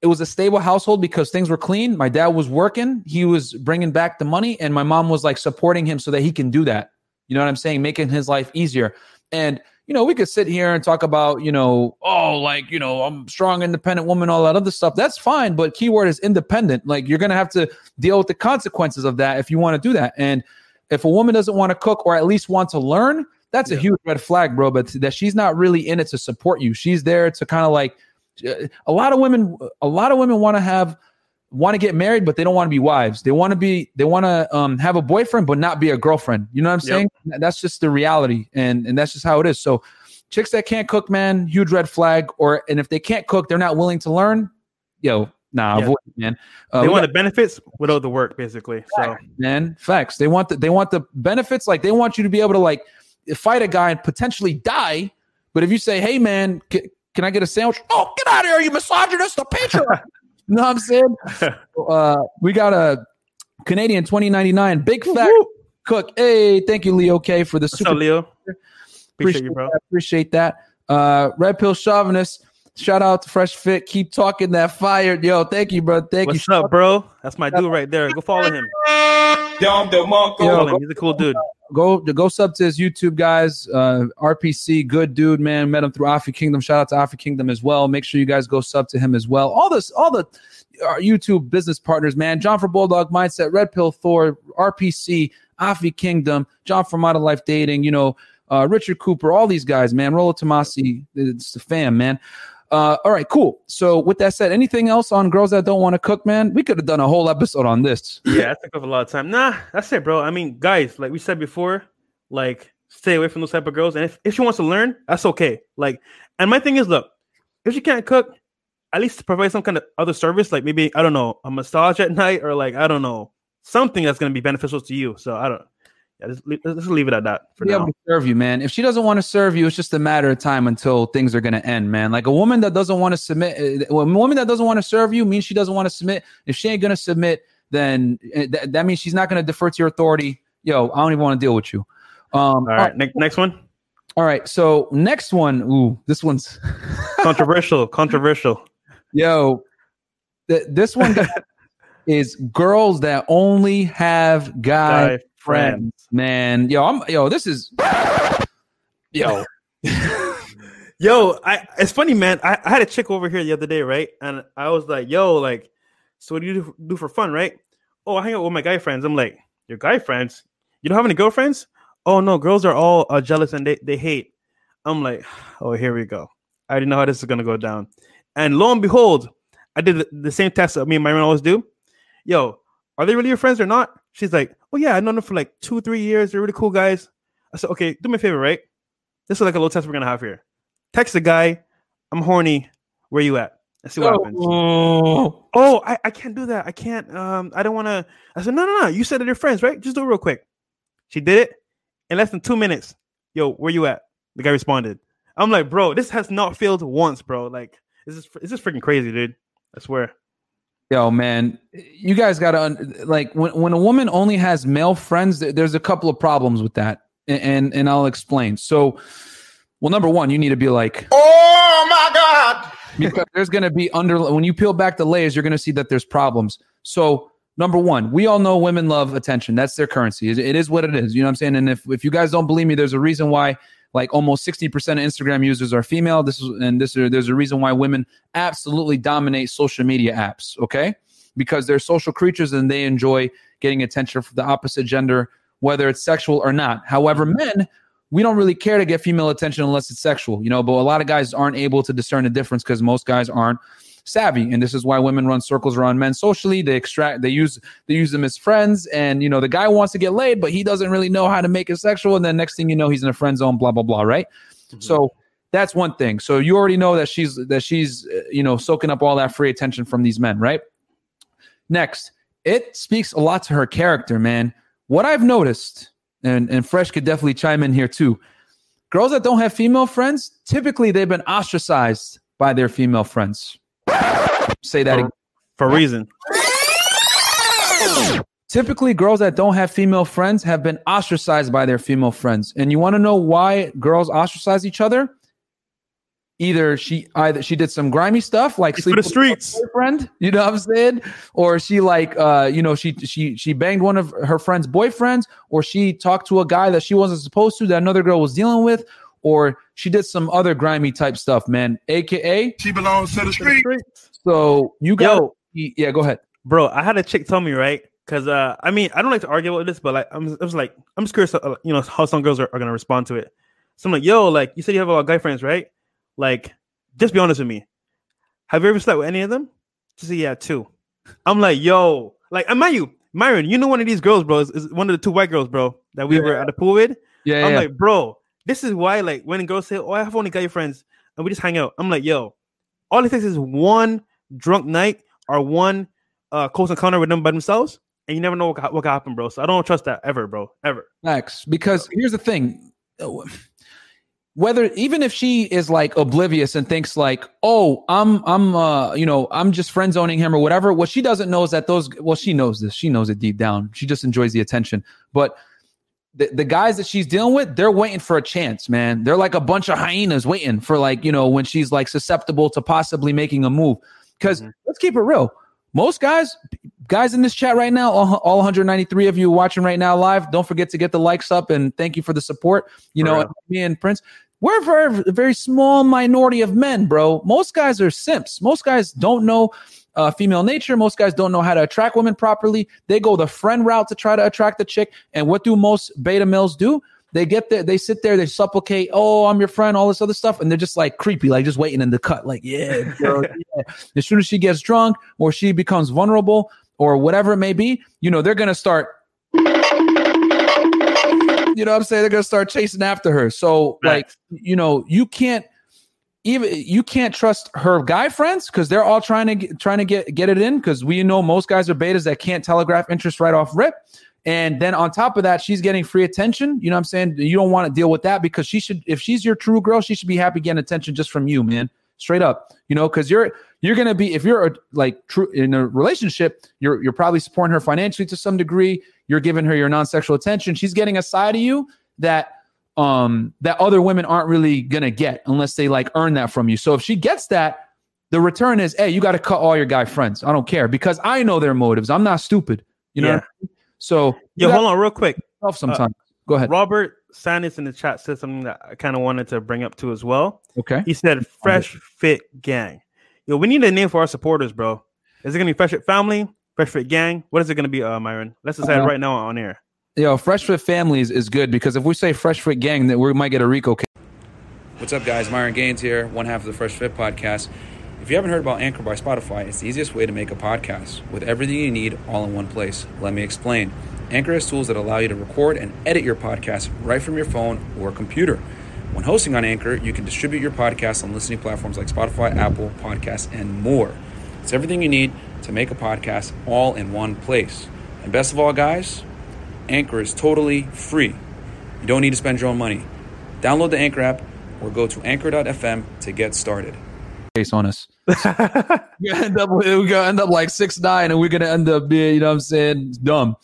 it was a stable household because things were clean. My dad was working, he was bringing back the money, and my mom was like supporting him so that he can do that. You know what I'm saying? Making his life easier. And you know, we could sit here and talk about, you know, oh, like, you know, I'm strong, independent woman, all that other stuff. That's fine. But keyword is independent. Like, you're going to have to deal with the consequences of that if you want to do that. And if a woman doesn't want to cook or at least want to learn, that's a huge red flag, bro. But that she's not really in it to support you. She's there to kind of like, a lot of women, a lot of women want to have, want to get married, but they don't want to be wives. They want to be, they want to um, have a boyfriend, but not be a girlfriend. You know what I'm Yep. saying? That's just the reality, and and that's just how it is. So, chicks that can't cook, man, huge red flag. Or and if they can't cook, they're not willing to learn. Yo, nah, Yeah. avoid it, man. Uh, they want got- the benefits without the work, basically. So man, facts. They want the they want the benefits. Like they want you to be able to like fight a guy and potentially die. But if you say, "Hey, man, c- can I get a sandwich?" Oh, get out of here, you misogynist! The picture. you know what I'm saying? uh, we got a Canadian 2099 big fat cook. Hey, thank you, Leo K, for the What's super up, Leo? Appreciate you, bro. that, appreciate that. Uh, Red Pill Chauvinist. Shout out to Fresh Fit. Keep talking that fire. Yo, thank you, bro. Thank What's you. up, bro? That's my dude right there. Go follow him. Dom DeMarco. Follow Yo, him. He's a cool dude. Go go sub to his YouTube guys. Uh, RPC, good dude, man. Met him through Afi Kingdom. Shout out to Afi Kingdom as well. Make sure you guys go sub to him as well. All this, all the our YouTube business partners, man. John for Bulldog Mindset, Red Pill Thor, RPC, Afi Kingdom, John for of Life Dating, you know, uh, Richard Cooper, all these guys, man. Rollo Tomassi, it's the fam, man. Uh, all right, cool. So with that said, anything else on girls that don't want to cook, man? We could have done a whole episode on this. Yeah, that took up a lot of time. Nah, that's it, bro. I mean, guys, like we said before, like stay away from those type of girls. And if, if she wants to learn, that's okay. Like, and my thing is, look, if she can't cook, at least provide some kind of other service, like maybe I don't know, a massage at night, or like I don't know, something that's to be beneficial to you. So I don't. Yeah, just leave, let's leave it at that for now. serve you, man. If she doesn't want to serve you, it's just a matter of time until things are going to end, man. Like a woman that doesn't want to submit, uh, a woman that doesn't want to serve you means she doesn't want to submit. If she ain't going to submit, then uh, th- that means she's not going to defer to your authority. Yo, I don't even want to deal with you. Um, All right, next next one. All right. So next one. Ooh, this one's controversial. controversial. Yo, th- this one is girls that only have guy, Guy friends. Man, yo, I'm yo. This is yo. Yo, I it's funny, man. I, I had a chick over here the other day, right? And I was like, yo, like, so what do you do, do for fun, right? Oh, I hang out with my guy friends. I'm like, your guy friends? You don't have any girlfriends? Oh no, girls are all uh, jealous and they, they hate. I'm like, oh, here we go. I didn't know how this is gonna go down. And lo and behold, I did the, the same test that me and my friend always do. Yo, are they really your friends or not? She's like, oh yeah, I've known them for like two, three years. They're really cool guys. I said, okay, do me a favor, right? This is like a little test we're gonna have here. Text the guy, I'm horny. Where you at? And see what happens. Oh, Oh, I, I can't do that. I can't. Um, I don't want to. I said, no, no, no. You said that they're friends, right? Just do it real quick. She did it in less than two minutes. Yo, where you at? The guy responded. I'm like, bro, this has not failed once, bro. Like, this is this is freaking crazy, dude. I swear. Yo, man, you guys got to un- like when when a woman only has male friends. There's a couple of problems with that, and and, and I'll explain. So, well, number one, you need to be like, Oh my God. because there's going to be under when you peel back the layers, you're going to see that there's problems. So, number one, we all know women love attention. That's their currency. It- it is what it is. You know what I'm saying? And if if you guys don't believe me, there's a reason why. Like almost 60% of Instagram users are female. This is and this is, there's a reason why women absolutely dominate social media apps. Okay, because they're social creatures and they enjoy getting attention from the opposite gender, whether it's sexual or not. However, men we don't really care to get female attention unless it's sexual, you know. But a lot of guys aren't able to discern the difference because most guys aren't savvy, and this is why women run circles around men socially. They extract, they use, they use them as friends, and you know the guy wants to get laid, but he doesn't really know how to make it sexual, and then next thing you know, he's in a friend zone, blah blah blah, right? So that's one thing. So you already know that she's that she's uh, you know soaking up all that free attention from these men, right? Next, it speaks a lot to her character, man. What I've noticed, and and Fresh could definitely chime in here too. Girls that don't have female friends, typically they've been ostracized by their female friends. Say that again. For a reason. Typically, girls that don't have female friends have been ostracized by their female friends. And you want to know why girls ostracize each other? Either she either she did some grimy stuff like For sleep the streets. boyfriend, you know what I'm saying? Or she like uh, you know, she she she banged one of her friend's boyfriends, or she talked to a guy that she wasn't supposed to that another girl was dealing with, or she did some other grimy type stuff, man. AKA, She belongs to the street. so you go. Yeah, go ahead. bro, I had a chick tell me right because uh, I mean, I don't like to argue about this, but like, I'm, I was like, I'm just curious, uh, you know, how some girls are, are gonna respond to it. So I'm like, yo, like, you said you have a lot of guy friends, right? Like, just be honest with me. Have you ever slept with any of them? She said, yeah, two. I'm like, yo, like, am I you, Myron? You know, one of these girls, bro, is, is one of the two white girls, bro, that we were at the pool with. Yeah, I'm yeah. like, bro, this is why, like, when girls say, "Oh, I have only guy friends," and we just hang out, I'm like, yo, all it takes is one drunk night or one uh close encounter with them by themselves, and you never know what what can happen, bro. So I don't trust that ever, bro, ever. Facts. Because here's the thing. Whether even if she is like oblivious and thinks like, oh, I'm I'm uh, you know, I'm just friend zoning him or whatever, what she doesn't know is that those well, she knows this. She knows it deep down. She just enjoys the attention. But the, the guys that she's dealing with, they're waiting for a chance, man. They're like a bunch of hyenas waiting for like, you know, when she's like susceptible to possibly making a move. Because Mhm. let's keep it real. Most guys, guys in this chat right now, all, all 193 of you watching right now live, don't forget to get the likes up and thank you for the support. You For know, real. me and Prince, we're very, a very small minority of men, bro. Most guys are simps. Most guys don't know uh, female nature. Most guys don't know how to attract women properly. They go the friend route to try to attract the chick. And what do most beta males do? They get there, they sit there, they supplicate, oh, I'm your friend, all this other stuff. And they're just like creepy, like just waiting in the cut, like, yeah, girl, yeah. As soon as she gets drunk or she becomes vulnerable or whatever it may be, you know, they're going to start you know what I'm saying? They're gonna start chasing after her. So Right. like, you know, you can't even you can't trust her guy friends because they're all trying to get, trying to get get it in because we know most guys are betas that can't telegraph interest right off rip. And then on top of that, she's getting free attention. You know what I'm saying? You don't want to deal with that because she should, if she's your true girl, she should be happy getting attention just from you, man. Straight up, you know, because you're you're gonna be if you're a, like true in a relationship, you're you're probably supporting her financially to some degree. You're giving her your non-sexual attention. She's getting a side of you that um that other women aren't really gonna get unless they like earn that from you. So if she gets that, the return is, hey, you got to cut all your guy friends. I don't care because I know their motives. I'm not stupid. You know. Yeah. I mean? So Yo, hold on, real quick. on. Sometimes. Go ahead. Robert Sanders in the chat said something that I kind of wanted to bring up too as well. Okay. He said Fresh Fit Gang. Yo, we need a name for our supporters, bro. Is it gonna be Fresh Fit Family, Fresh Fit Gang? What is it gonna be, uh, Myron? Let's decide Uh, right now on air. Yo, Fresh Fit Families is good because if we say Fresh Fit Gang, then we might get a RICO. What's up, guys? Myron Gaines here, one half of the Fresh Fit podcast. If you haven't heard about Anchor by Spotify, it's the easiest way to make a podcast with everything you need all in one place. Let me explain. Anchor has tools that allow you to record and edit your podcast right from your phone or computer. When hosting on Anchor, you can distribute your podcast on listening platforms like Spotify, Apple Podcasts, and more. It's everything you need to make a podcast all in one place. And best of all, guys, Anchor is totally free. You don't need to spend your own money. Download the Anchor app or go to anchor.fm to get started. case on us. we're gonna end up we're gonna end up like six nine, and we're gonna end up being, you know what I'm saying, dumb.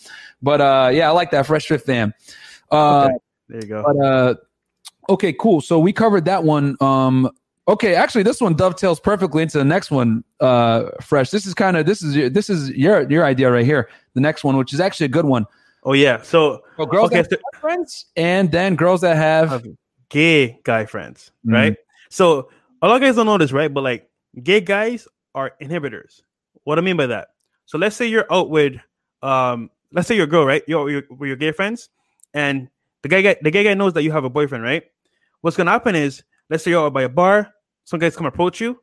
But uh yeah, I like that fresh fit fam. Uh Okay. There you go. but uh okay, cool. So we covered that one. Um okay, actually this one dovetails perfectly into the next one, uh fresh. This is kind of this is your this is your your idea right here. The next one, which is actually a good one. Oh yeah. So So girls Okay, that so- have friends and then girls that have Have gay guy friends, Mhm. right? So a lot of guys don't know this, right? But like gay guys are inhibitors. What I mean by that? So let's say you're out with, um, let's say you're a girl, right? You're, you're with your gay friends, and the gay guy, the gay guy knows that you have a boyfriend, right? What's gonna happen is, let's say you're out by a bar, some guys come approach you,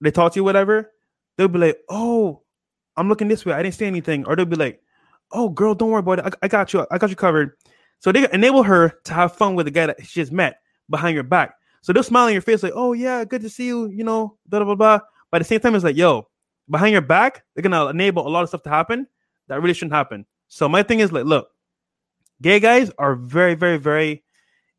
they talk to you, whatever. They'll be like, "Oh, I'm looking this way. I didn't say anything," or they'll be like, "Oh, girl, don't worry about it. I, I got you. I got you covered." So they enable her to have fun with the guy that she just met behind your back. So they'll smile your face like, "Oh yeah, good to see you," you know, blah blah blah. But at the same time, it's like, "Yo, behind your back, they're gonna enable a lot of stuff to happen that really shouldn't happen." So my thing is like, look, gay guys are very, very, very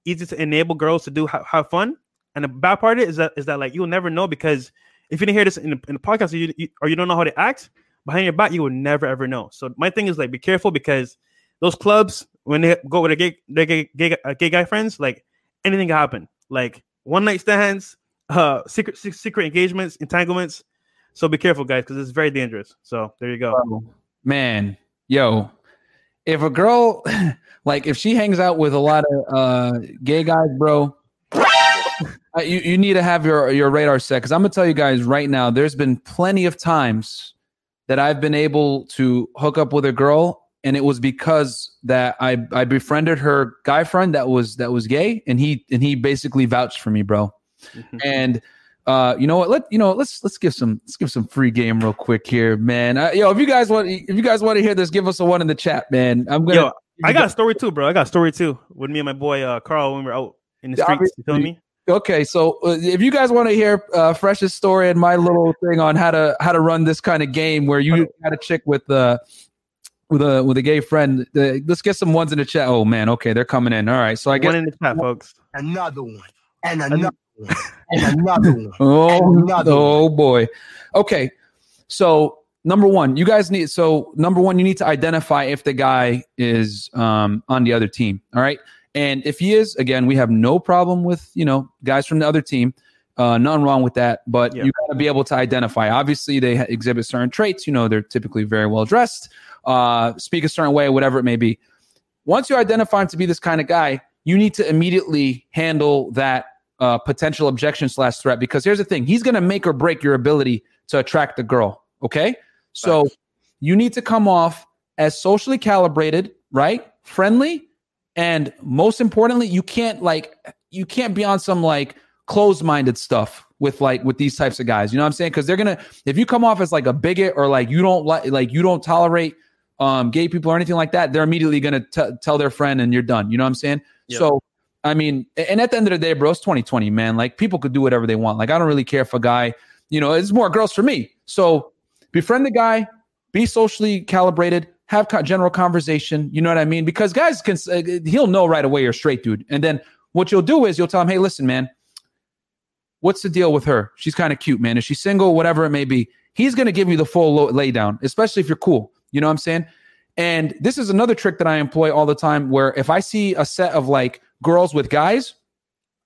easy to enable girls to do ha- have fun. And the bad part is that is that like you'll never know because if you didn't hear this in the, in the podcast or you, you- or you don't know how to act behind your back, you will never ever know. So my thing is like, be careful because those clubs when they go with a gay, their gay, gay, uh, gay guy friends, like anything can happen. Like one night stands, uh, secret secret engagements, entanglements. So be careful, guys, because it's very dangerous. So there you go. man, yo, if a girl like if she hangs out with a lot of uh gay guys, bro, uh, you, you need to have your your radar set because I'm gonna tell you guys right now, there's been plenty of times that I've been able to hook up with a girl, and it was because that I I befriended her guy friend that was that was gay, and he and he basically vouched for me, bro. And uh, you know what? Let you know. Let's let's give some let's give some free game real quick here, man. Uh, yo, if you guys want if you guys want to hear this, give us a one in the chat, man. I'm gonna. Yo, I got a story too, bro. I got a story too with me and my boy uh, Carl when we were out in the streets. You feel me? Okay, so uh, if you guys want to hear uh, Fresh's story and my little thing on how to how to run this kind of game where you had a chick with uh with a with a gay friend, uh, let's get some ones in the chat. Oh man, okay, they're coming in. All right, so I get One in the chat, folks. another one, and another one, and another one. Oh, Another oh boy. Okay. So number one, you guys need so number one, you need to identify if the guy is um on the other team. All right. And if he is, again, we have no problem with, you know, guys from the other team. Uh, nothing wrong with that, but Yeah. you got to be able to identify. Obviously, they exhibit certain traits. You know, they're typically very well dressed, uh, speak a certain way, whatever it may be. Once you identify him to be this kind of guy, you need to immediately handle that uh, potential objection slash threat because here's the thing he's going to make or break your ability to attract the girl okay so you need to come off as socially calibrated right friendly and most importantly you can't like you can't be on some like closed-minded stuff with like with these types of guys you know what i'm saying because they're gonna if you come off as like a bigot or like you don't like like you don't tolerate um gay people or anything like that they're immediately gonna t- tell their friend and you're done you know what i'm saying Yep. so I mean, and at the end of the day, bro, it's 2020, man. Like people could do whatever they want. Like I don't really care if a guy, you know, it's more girls for me. So befriend the guy, be socially calibrated, have general conversation. You know what I mean? Because guys can, uh, he'll know right away you're straight, dude. And then what you'll do is you'll tell him, hey, listen, man, what's the deal with her? She's kind of cute, man. Is she single? Whatever it may be. He's to give you the full lo- lay down, especially if you're cool. You know what I'm saying? And this is another trick that I employ all the time where if I see a set of like girls with guys,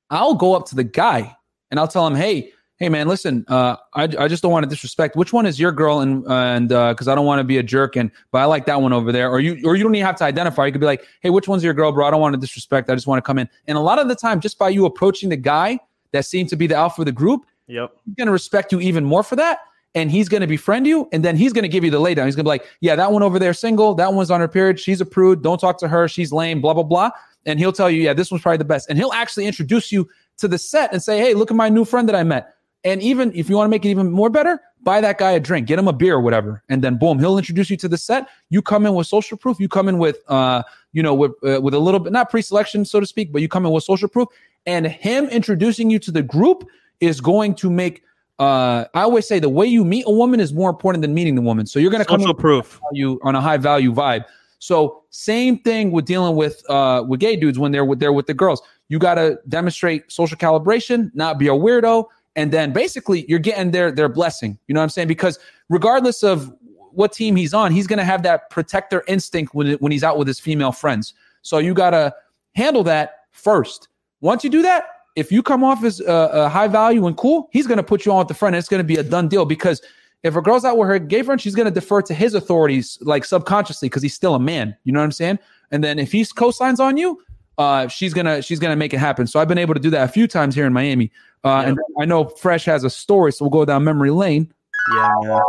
I'll go up to the guy and I'll tell him, hey, hey man, listen, uh, I, I just don't want to disrespect. Which one is your girl? And and because I don't want to be a jerk, and but I like that one over there. Or you or you don't even have to identify. You could be like, hey, which one's your girl, bro? I don't want to disrespect. I just want to come in. And a lot of the time, just by you approaching the guy that seemed to be the alpha of the group, Yep. he's going to respect you even more for that. And he's going to befriend you. And then he's going to give you the laydown. He's going to be like, yeah, that one over there, single. That one's on her period. She's a prude. Don't talk to her. She's lame, blah, blah, blah. And he'll tell you, yeah, this one's probably the best. And he'll actually introduce you to the set and say, hey, look at my new friend that I met. And even if you want to make it even more better, buy that guy a drink, get him a beer or whatever. And then boom, he'll introduce you to the set. You come in with social proof. You come in with, uh, you know, with, uh, with a little bit, not pre-selection, so to speak, but you come in with social proof. And him introducing you to the group is going to make uh, I always say the way you meet a woman is more important than meeting the woman. So you're going to come Social in proof. you on a high value vibe. So same thing with dealing with uh with gay dudes when they're with they're with the girls. You got to demonstrate social calibration, not be a weirdo, and then basically you're getting their their blessing. You know what I'm saying? Because regardless of what team he's on, he's going to have that protector instinct when when he's out with his female friends. So you got to handle that first. Once you do that, if you come off as a high value and cool, he's going to put you on at the front. And it's going to be a done deal because if a girl's out with her gay friend, she's going to defer to his authorities like subconsciously because he's still a man. You know what I'm saying? And then if he co-signs on you, uh, she's gonna she's gonna make it happen. So I've been able to do that a few times here in Miami. Uh, And I know Fresh has a story, so we'll go down memory lane. Yeah.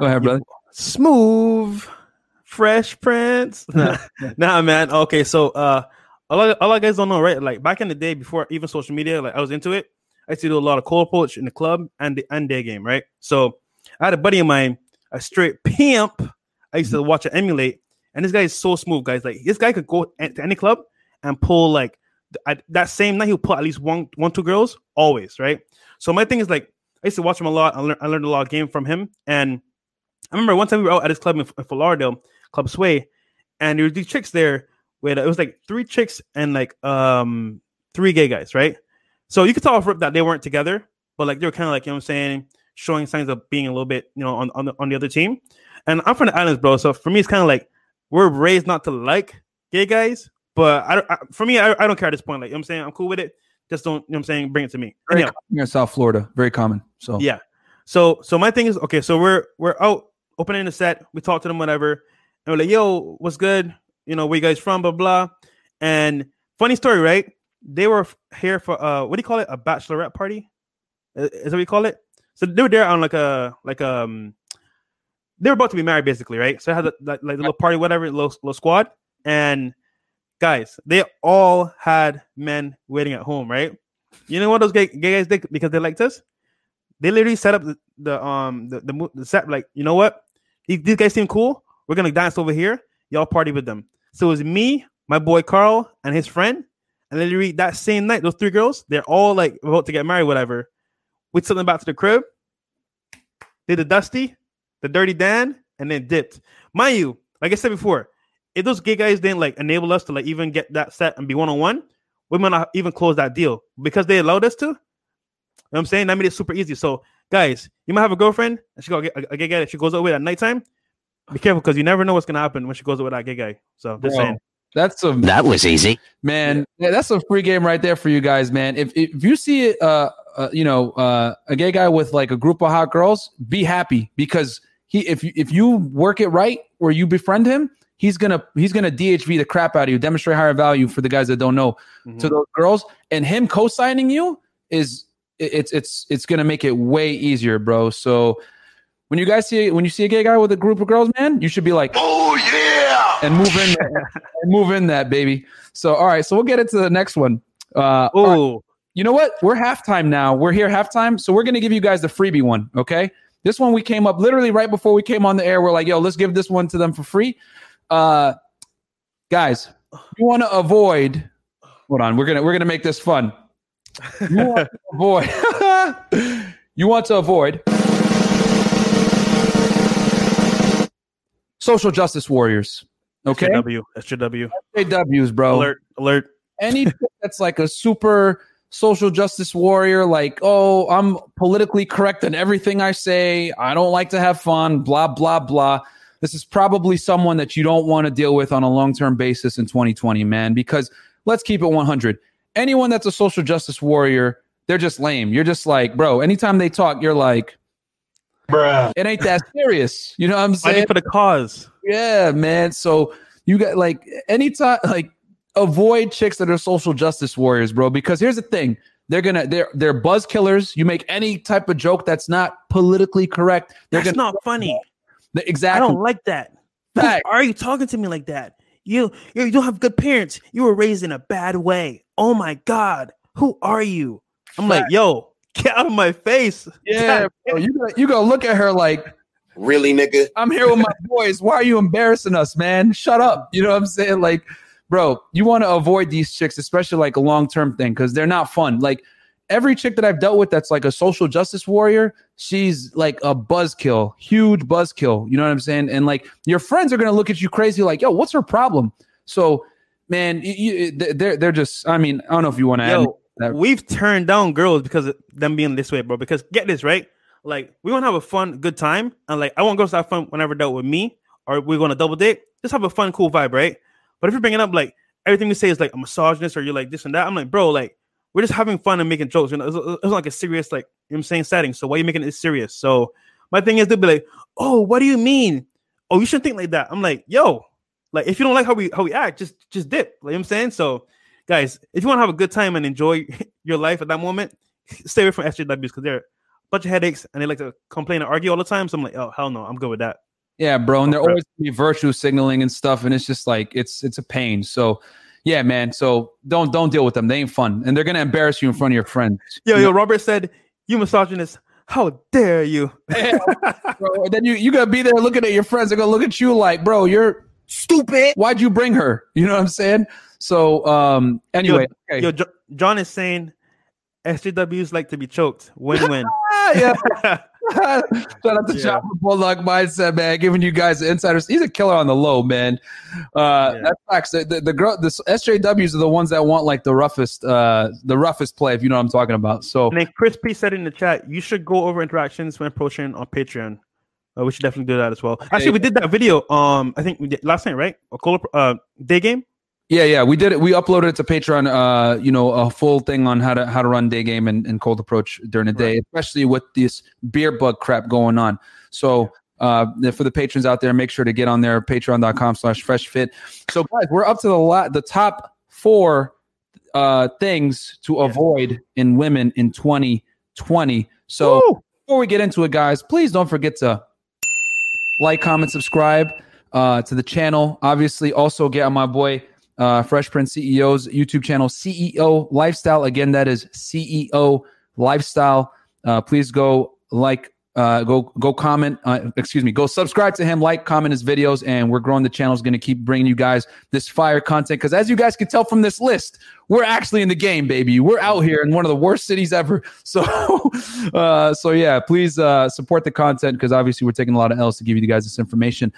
Go ahead, brother. Smooth, fresh prince. Nah, nah, man. Okay, so uh, a lot, a lot of guys don't know, right? Like back in the day, before even social media, like I was into it. I used to do a lot of cold approach in the club and the and day game, right? So I had a buddy of mine, a straight pimp. I used to watch and emulate, and this guy is so smooth, guys. Like this guy could go to any club and pull like that same night he'll pull at least one, one, two girls always, right? So my thing is like I used to watch him a lot. I learned, I learned a lot of game from him, and I remember one time we were out at his club in, in Lauderdale, Club Sway, and there was these chicks there with it was like three chicks and like um three gay guys, right? So you could tell off rip that they weren't together, but like they were kind of like you know what I'm saying, showing signs of being a little bit you know on on the, on the other team. And I'm from the islands, bro. So for me, it's kind of like we're raised not to like gay guys, but I, I for me, I, I don't care at this point. Like you know what I'm saying, I'm cool with it. Just don't you know what I'm saying, bring it to me. Very Anyhow, common in South Florida, very common. So yeah. So so my thing is okay. So we're we're out opening the set. We talk to them, whatever, and we're like, "Yo, what's good? You know, where you guys from? Blah blah." And funny story, right? They were here for uh, what do you call it? A bachelorette party? Is that what you call it? So they were there on like a like um, they were about to be married basically, right? So I had a, like like a little party, whatever, little little squad, and guys, they all had men waiting at home, right? You know what those gay, gay guys did because they liked us? They literally set up the, the um the, the the set like you know what these, these guys seem cool. We're gonna dance over here. Y'all party with them. So it was me, my boy Carl, and his friend. And literally that same night, those three girls, they're all like about to get married, whatever. We took them back to the crib, did the dusty, the dirty Dan, and then dipped. Mind you, like I said before, if those gay guys didn't like enable us to like even get that set and be one on one, we might not even close that deal because they allowed us to. You know what I'm saying? That made it super easy. So, guys, you might have a girlfriend and she got a, a gay guy that she goes out with at nighttime. Be careful because you never know what's gonna happen when she goes out with that gay guy. So, just Bro, saying. That's a That was easy. man. yeah, that's a free game right there for you guys, man. If if you see it, uh, uh you know uh, a gay guy with like a group of hot girls, be happy because he if you if you work it right where you befriend him, he's gonna he's gonna DHV the crap out of you, demonstrate higher value for the guys that don't know Mhm. to those girls, and him co-signing you is it- it's it's it's gonna make it way easier, bro. So when you guys see when you see a gay guy with a group of girls, man, you should be like, Oh yeah! and move in, and move in that baby. So all right, so we'll get into the next one. Uh, all right. You know what? We're halftime now. We're here halftime. So we're going to give you guys the freebie one. Okay. This one we came up literally right before we came on the air. We're like, yo, let's give this one to them for free. Uh, guys, you want to avoid. Hold on. We're going to, we're going to make this fun. You want to avoid. you want to avoid social justice warriors. Okay. SJW, SJW. AWs, bro Alert, alert. any that's like a super social justice warrior, like, oh, I'm politically correct in everything I say. I don't like to have fun, blah, blah, blah. This is probably someone that you don't want to deal with on a long term basis in 2020, man, because let's keep it 100. Anyone that's a social justice warrior, they're just lame. You're just like, bro, anytime they talk, you're like, Bruh. it ain't that serious. You know what I'm saying? Fighting for the cause. Yeah, man. So you got like anytime like avoid chicks that are social justice warriors, bro. Because here's the thing. They're gonna they're they're buzz killers. You make any type of joke that's not politically correct. They're That's gonna not funny. Exactly. I don't like that. Who Fact. are you talking to me like that? You, you you don't have good parents. You were raised in a bad way. Oh my god. Who are you? I'm like, yo, get out of my face. Yeah, bro. You gonna you gonna look at her like Really, nigga? I'm here with my boys. Why are you embarrassing us, man? Shut up. You know what I'm saying? Like, bro, you want to avoid these chicks, especially like a long term thing, because they're not fun. Like every chick that I've dealt with that's like a social justice warrior, she's like a buzzkill, huge buzzkill. You know what I'm saying? And like your friends are gonna look at you crazy, like, yo, what's her problem? So, man, you, they're they're just. I mean, I don't know if you want to add. That- we've turned down girls because of them being this way, bro. Because get this right, like we want to have a fun, good time, and like I want girls to have fun whenever dealt with me, or we're going to double date. Just have a fun, cool vibe, right? But if you're bringing up like everything we say is like a misogynist or you're like this and that, I'm like, bro, like we're just having fun and making jokes. You know, it's, it's like a serious like you know I'm saying setting. So why are you making it serious? So my thing is they'll be like, oh, what do you mean? Oh, you shouldn't think like that. I'm like, yo, like if you don't like how we how we act, just just dip. Like you know what I'm saying. So guys, if you want to have a good time and enjoy your life at that moment, stay away from SJWs because they're a bunch of headaches and they like to complain and argue all the time. So I'm like, oh hell no, I'm good with that. Yeah, bro, and they're always be virtue signaling and stuff, and it's just like it's it's a pain. So, yeah, man. So don't don't deal with them. They ain't fun, and they're gonna embarrass you in front of your friends. Yo, yo, Robert said, you misogynist, how dare you? Bro, and then you you gotta be there looking at your friends. They're gonna look at you like, bro, you're Stupid. why'd you bring her? You know what I'm saying? So, um, anyway, okay. Yo, Jo- John is saying SJWs like to be choked. Win win. Ah, yeah. Shout out to Yeah. John from Bulldog Mindset, man, giving you guys the insiders. He's a killer on the low, man. Uh, Yeah. That's facts. The, the, the girl, the SJWs are the ones that want like the roughest, uh, the roughest play, if you know what I'm talking about. So, and then Chris P said in the chat, you should go over interactions when approaching on Patreon. Uh, we should definitely do that as well. Actually, we did that video. Um, I think we did last night, right? A cola, uh, day game. Yeah, yeah, we did it. We uploaded it to Patreon. Uh, you know, a full thing on how to how to run day game and, and cold approach during the day, especially with this beer bug crap going on. So. Uh, for the patrons out there, make sure to get on there, patreon.com slash fresh fit. So guys, we're up to the la- the top four uh things to avoid in women in 2020. So Woo! before we get into it, guys, please don't forget to like, comment, subscribe uh, to the channel. Obviously, also get on my boy uh, Fresh Prince CEO's YouTube channel, CEO Lifestyle. Again, that is CEO Lifestyle. Uh, please go like, uh, go go comment. Uh, excuse me, go subscribe to him, like, comment his videos, and we're growing the channel. Is going to keep bringing you guys this fire content because, as you guys can tell from this list, we're actually in the game, baby. We're out here in one of the worst cities ever. So, uh, so yeah, please uh, support the content because obviously we're taking a lot of L's to give you guys this information.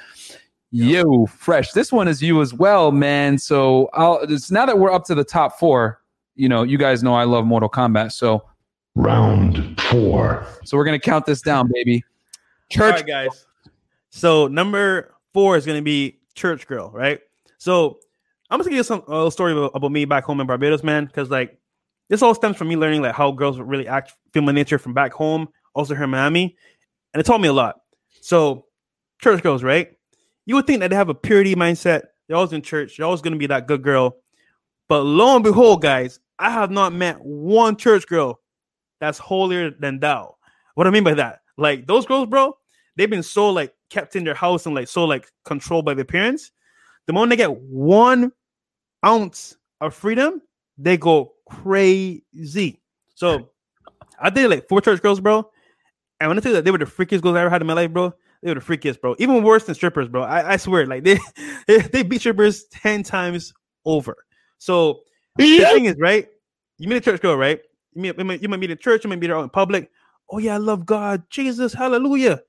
Yo, fresh. This one is you as well, man. So I'll it's now that we're up to the top four. You know, you guys know I love Mortal Kombat, so Round four. so we're gonna count this down, baby. Church, right, guys. So number four is gonna be Church Girl, right? So I'm just gonna give you some a little story about, about me back home in Barbados, man, because like this all stems from me learning like how girls really act, feel my nature from back home, also here in Miami, and it taught me a lot. So Church Girls, right? You would think that they have a purity mindset. They're always in church. They're always going to be that good girl. But lo and behold, guys, I have not met one church girl that's holier than thou. What I mean by that, like those girls, bro, they've been so like kept in their house and like so like controlled by their parents. The moment they get one ounce of freedom, they go crazy. So I did like four church girls, bro. And when I tell you that they were the freakiest girls I ever had in my life, bro, they were the freakiest, bro. Even worse than strippers, bro. I, I swear, like they they beat strippers ten times over. So the thing is, right? You meet a church girl, right? You meet, you might, you might meet in church, you might meet her out in public. Oh yeah, I love God, Jesus, Hallelujah.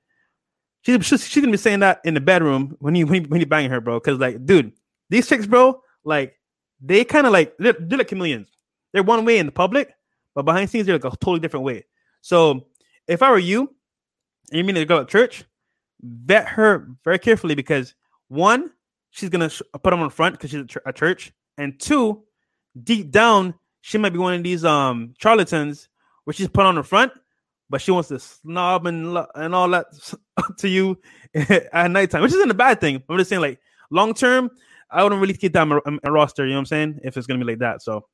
She's she's, she's gonna be saying that in the bedroom when you when you, when you banging her, bro. Because like, dude, these chicks, bro, like they kind of like they're, they're like chameleons. They're one way in the public, but behind scenes they're like a totally different way. So if I were you, and you mean to go to church, vet her very carefully because one, she's gonna sh- put them on the front because she's a, a church, and two, deep down, she might be one of these um charlatans where she's put on the front, but she wants to snob and lo- and all that to you at nighttime, which isn't a bad thing. I'm just saying, like long term, I wouldn't really keep that a, a roster. You know what I'm saying? If it's gonna be like that, so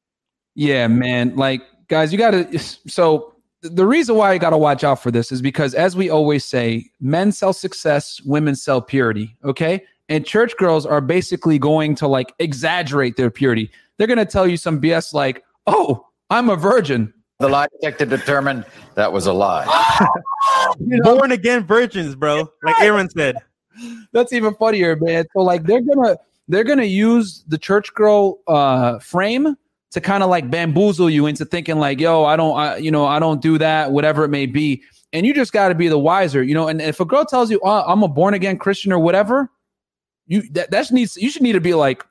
Yeah, man. Like, guys, you got to. So, the reason why you got to watch out for this is because, as we always say, men sell success, women sell purity. Okay. And church girls are basically going to like exaggerate their purity. They're going to tell you some BS like, oh, I'm a virgin. The lie detector determined that was a lie. born again virgins, bro. Like Aaron said. That's even funnier, man. So like they're gonna they're gonna use the church girl uh frame to kind of like bamboozle you into thinking like, yo, I don't, I, you know, I don't do that, whatever it may be. And you just got to be the wiser, you know. And if a girl tells you, oh, I'm a born again Christian or whatever, you that that needs you should need to be like,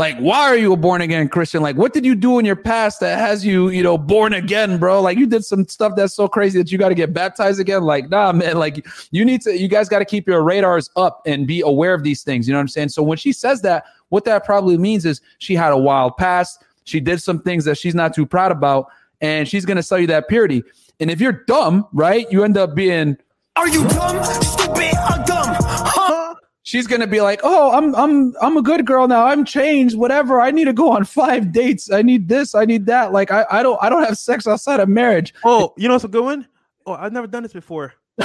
like, why are you a born again Christian? Like, what did you do in your past that has you, you know, born again, bro? Like, you did some stuff that's so crazy that you got to get baptized again. Like, nah, man. Like, you need to, you guys got to keep your radars up and be aware of these things. You know what I'm saying? So when she says that, what that probably means is she had a wild past. She did some things that she's not too proud about, and she's gonna sell you that purity. And if you're dumb, right, you end up being. Are you dumb, stupid, or dumb? Huh? She's gonna be like, "Oh, I'm I'm I'm a good girl now. I'm changed. Whatever. I need to go on five dates. I need this. I need that. Like I, I don't I don't have sex outside of marriage. Oh, you know what's a good one? Oh, I've never done this before.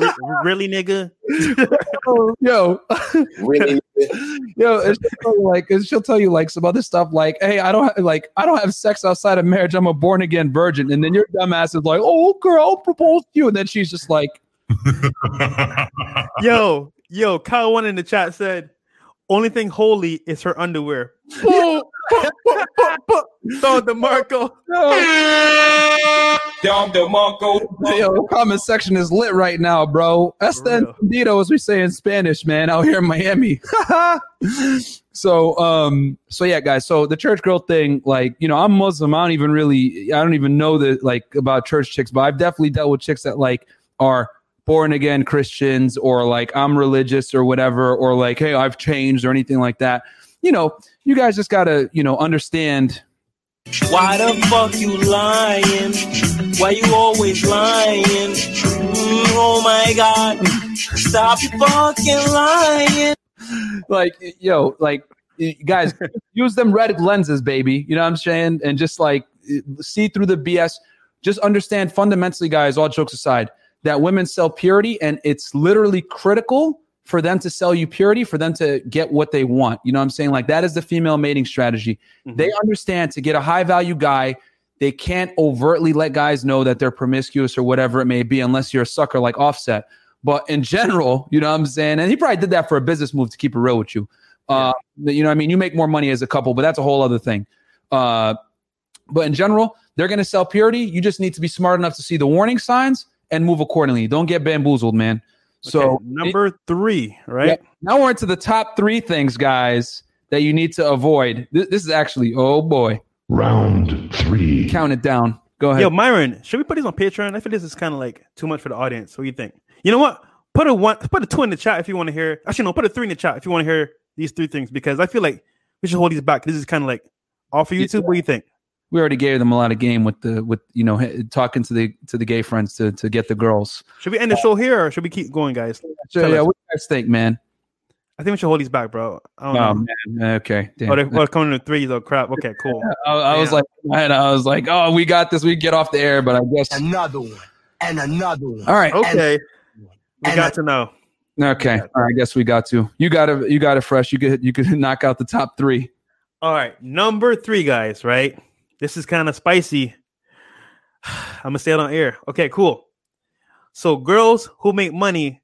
Re- really, nigga? Yo, Really? yo, and she'll tell you, like and she'll tell you like some other stuff like, "Hey, I don't ha- like I don't have sex outside of marriage. I'm a born again virgin." And then your dumbass is like, "Oh, girl, I'll propose to you," and then she's just like, Yo, yo, Kyle one in the chat said, only thing holy is her underwear. so DeMarco. Dom DeMarco. Yo, the comment section is lit right now, bro. Hasta real. entendido, as we say in Spanish, man, out here in Miami. so, um, so yeah, guys. So the church girl thing, like, you know, I'm Muslim. I don't even really, I don't even know that like about church chicks, but I've definitely dealt with chicks that like are born again Christians or like I'm religious or whatever, or like, hey, I've changed or anything like that. You know, you guys just gotta, you know, understand Why the fuck you lying? Why you always lying? Mm, oh my god. Stop fucking lying. like yo like guys use them red lenses baby you know what i'm saying and just like see through the bs just understand fundamentally guys all jokes aside that women sell purity and it's literally critical for them to sell you purity for them to get what they want you know what i'm saying like that is the female mating strategy they understand to get a high value guy they can't overtly let guys know that they're promiscuous or whatever it may be unless you're a sucker like Offset but in general, you know what I'm saying? And he probably did that for a business move to keep it real with you. Uh, You know what I mean? You make more money as a couple, but that's a whole other thing. Uh, but in general, they're going to sell purity. You just need to be smart enough to see the warning signs and move accordingly. Don't get bamboozled, man. So, Okay, number three, right? Yep. now we're into the top three things, guys, that you need to avoid. This, this is actually, oh boy, Round three. count it down. Go ahead. Yo, Myron, should we put these on Patreon? I feel this is kind of like too much for the audience. What do you think? You know what? Put a one, put a two in the chat if you want to hear. Actually, no, put a three in the chat if you want to hear these three things because I feel like we should hold these back. This is kind of like all for YouTube. What do you think? We already gave them a lot of game with the with you know talking to the to the gay friends to to get the girls. Should we end the show here or should we keep going, guys? So Tell yeah, us. what do you guys think, man? I think we should hold these back, bro. I don't Oh know. man. Okay. Damn. Oh, they're, oh, coming to threes. Oh crap. Okay, cool. I, I was Yeah. like, man, I was like, oh, we got this. We get off the air, but I guess. Another one. And another one. All right. Okay, we and got to know. Okay. All right. I guess we got to. You got it. You got it fresh. You could. You could knock out the top three. All right, number three, guys. Right, this is kind of spicy. I'm gonna say it on air. Okay, cool. So, girls who make money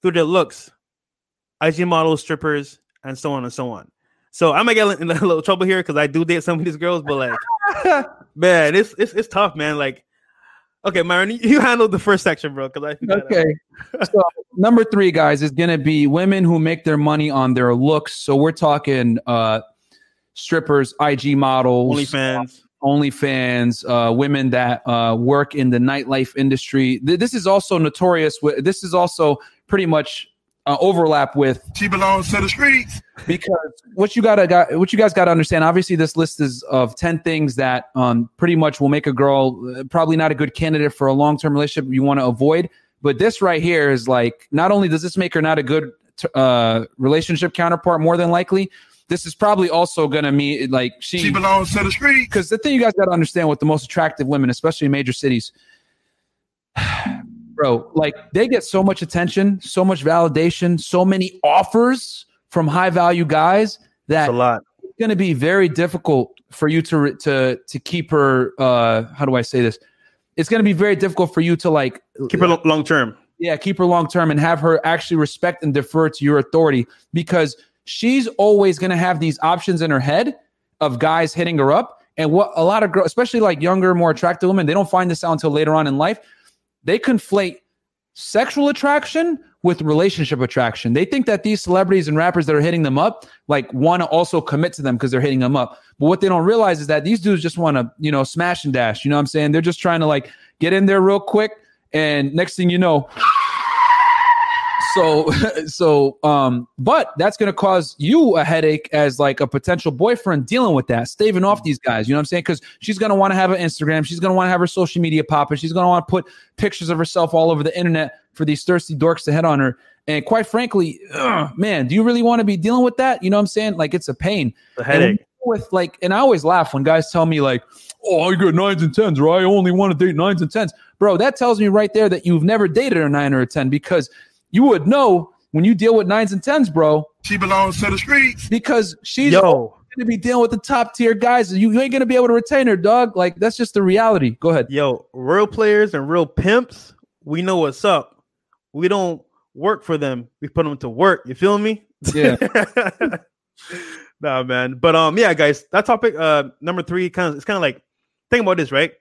through their looks, IG models, strippers, and so on and so on. So, I might get in a little trouble here because I do date some of these girls, but like, man, it's it's it's tough, man. Like, okay, Myron, you handled the first section, bro. Because I Okay. so number three, guys, is to be women who make their money on their looks. So we're talking uh, strippers, IG models, OnlyFans. OnlyFans, uh, women that uh, work in the nightlife industry. Th- This is also notorious. With, this is also pretty much uh, overlap with She belongs to the streets. because what you gotta got what you guys gotta understand. Obviously, this list is of ten things that um, pretty much will make a girl uh, probably not a good candidate for a long term relationship you want to avoid. But this right here is like not only does this make her not a good t- uh, relationship counterpart, more than likely, this is probably also gonna mean like she She belongs to the streets. because the thing you guys got to understand with the most attractive women, especially in major cities, bro, like they get so much attention, so much validation, so many offers from high value guys that It's a lot. it's going to be very difficult for you to to to keep her. Uh, how do I say this? It's going to be very difficult for you to like Keep her long term. yeah, keep her long term and have her actually respect and defer to your authority because she's always going to have these options in her head of guys hitting her up. And what a lot of girls, especially like younger, more attractive women, they don't find this out until later on in life. They conflate sexual attraction with relationship attraction. They think that these celebrities and rappers that are hitting them up like want to also commit to them because they're hitting them up. But what they don't realize is that these dudes just want to, you know, smash and dash. You know what I'm saying? They're just trying to like get in there real quick. And next thing you know, so so um but that's going to cause you a headache as like a potential boyfriend dealing with that staving off these guys you know what i'm saying? Because she's going to want to have an instagram she's going to want to have her social media pop, popping she's going to want to put pictures of herself all over the internet for these thirsty dorks to head on her. And quite frankly ugh, man do you really want to be dealing with that? You know what i'm saying? Like it's a pain. The headache. with like and i always laugh when guys tell me like oh i got nines and tens or i only want to date nines and tens. Bro that tells me right there that you've never dated a nine or a ten because you would know when you deal with nines and tens bro She belongs to the streets. because she's Yo, going to be dealing with the top tier guys you, you ain't going to be able to retain her dog like that's just the reality go ahead yo, real players and real pimps, we know what's up. We don't work for them. We put them to work. You feel me? Yeah. nah, man. But um, yeah, guys, that topic, uh, number three, kind of, it's kind of like, think about this, right?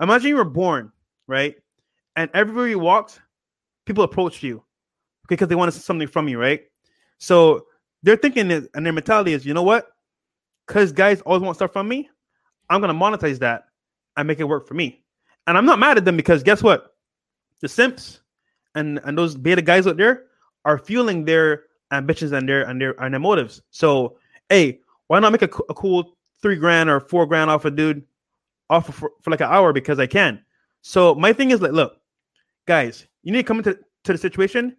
Imagine you were born, right, and everywhere you walked, people approached you because they wanted something from you, right? So they're thinking, is- and their mentality is, you know what? Because guys always want stuff from me, I'm gonna monetize that and make it work for me. And I'm not mad at them because guess what? The simps and and those beta guys out there are fueling their ambitions and their and their and their motives. So hey, why not make a, a cool three grand or four grand off a dude off for, for like an hour because I can. So my thing is like, look, guys, you need to come into to the situation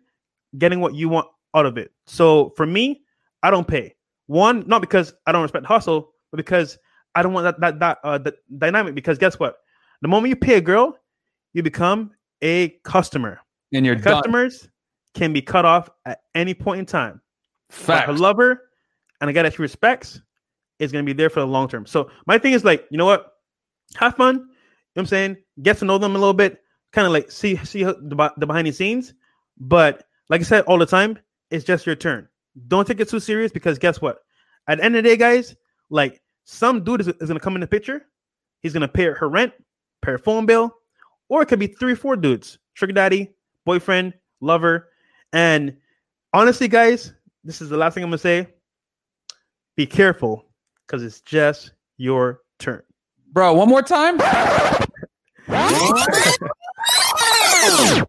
getting what you want out of it. So for me, I don't pay. One, not because I don't respect hustle, but because I don't want that that that uh that dynamic. Because guess what? The moment you pay a girl, you become a customer. and done Customers can be cut off at any point in time. But Facts. Her lover and a guy that she respects is going to be there for the long term. So my thing is like, you know what? Have fun. You know what I'm saying? Get to know them a little bit. Kind of like see see the, the behind the scenes. But like I said all the time, it's just your turn. Don't take it too serious because guess what? At the end of the day, guys, like some dude is, is going to come in the picture. He's going to pay her rent, pay her phone bill, or it could be three, four dudes, sugar daddy, boyfriend, lover. And honestly, guys, this is the last thing I'm gonna say. Be careful because it's just your turn. bro one more time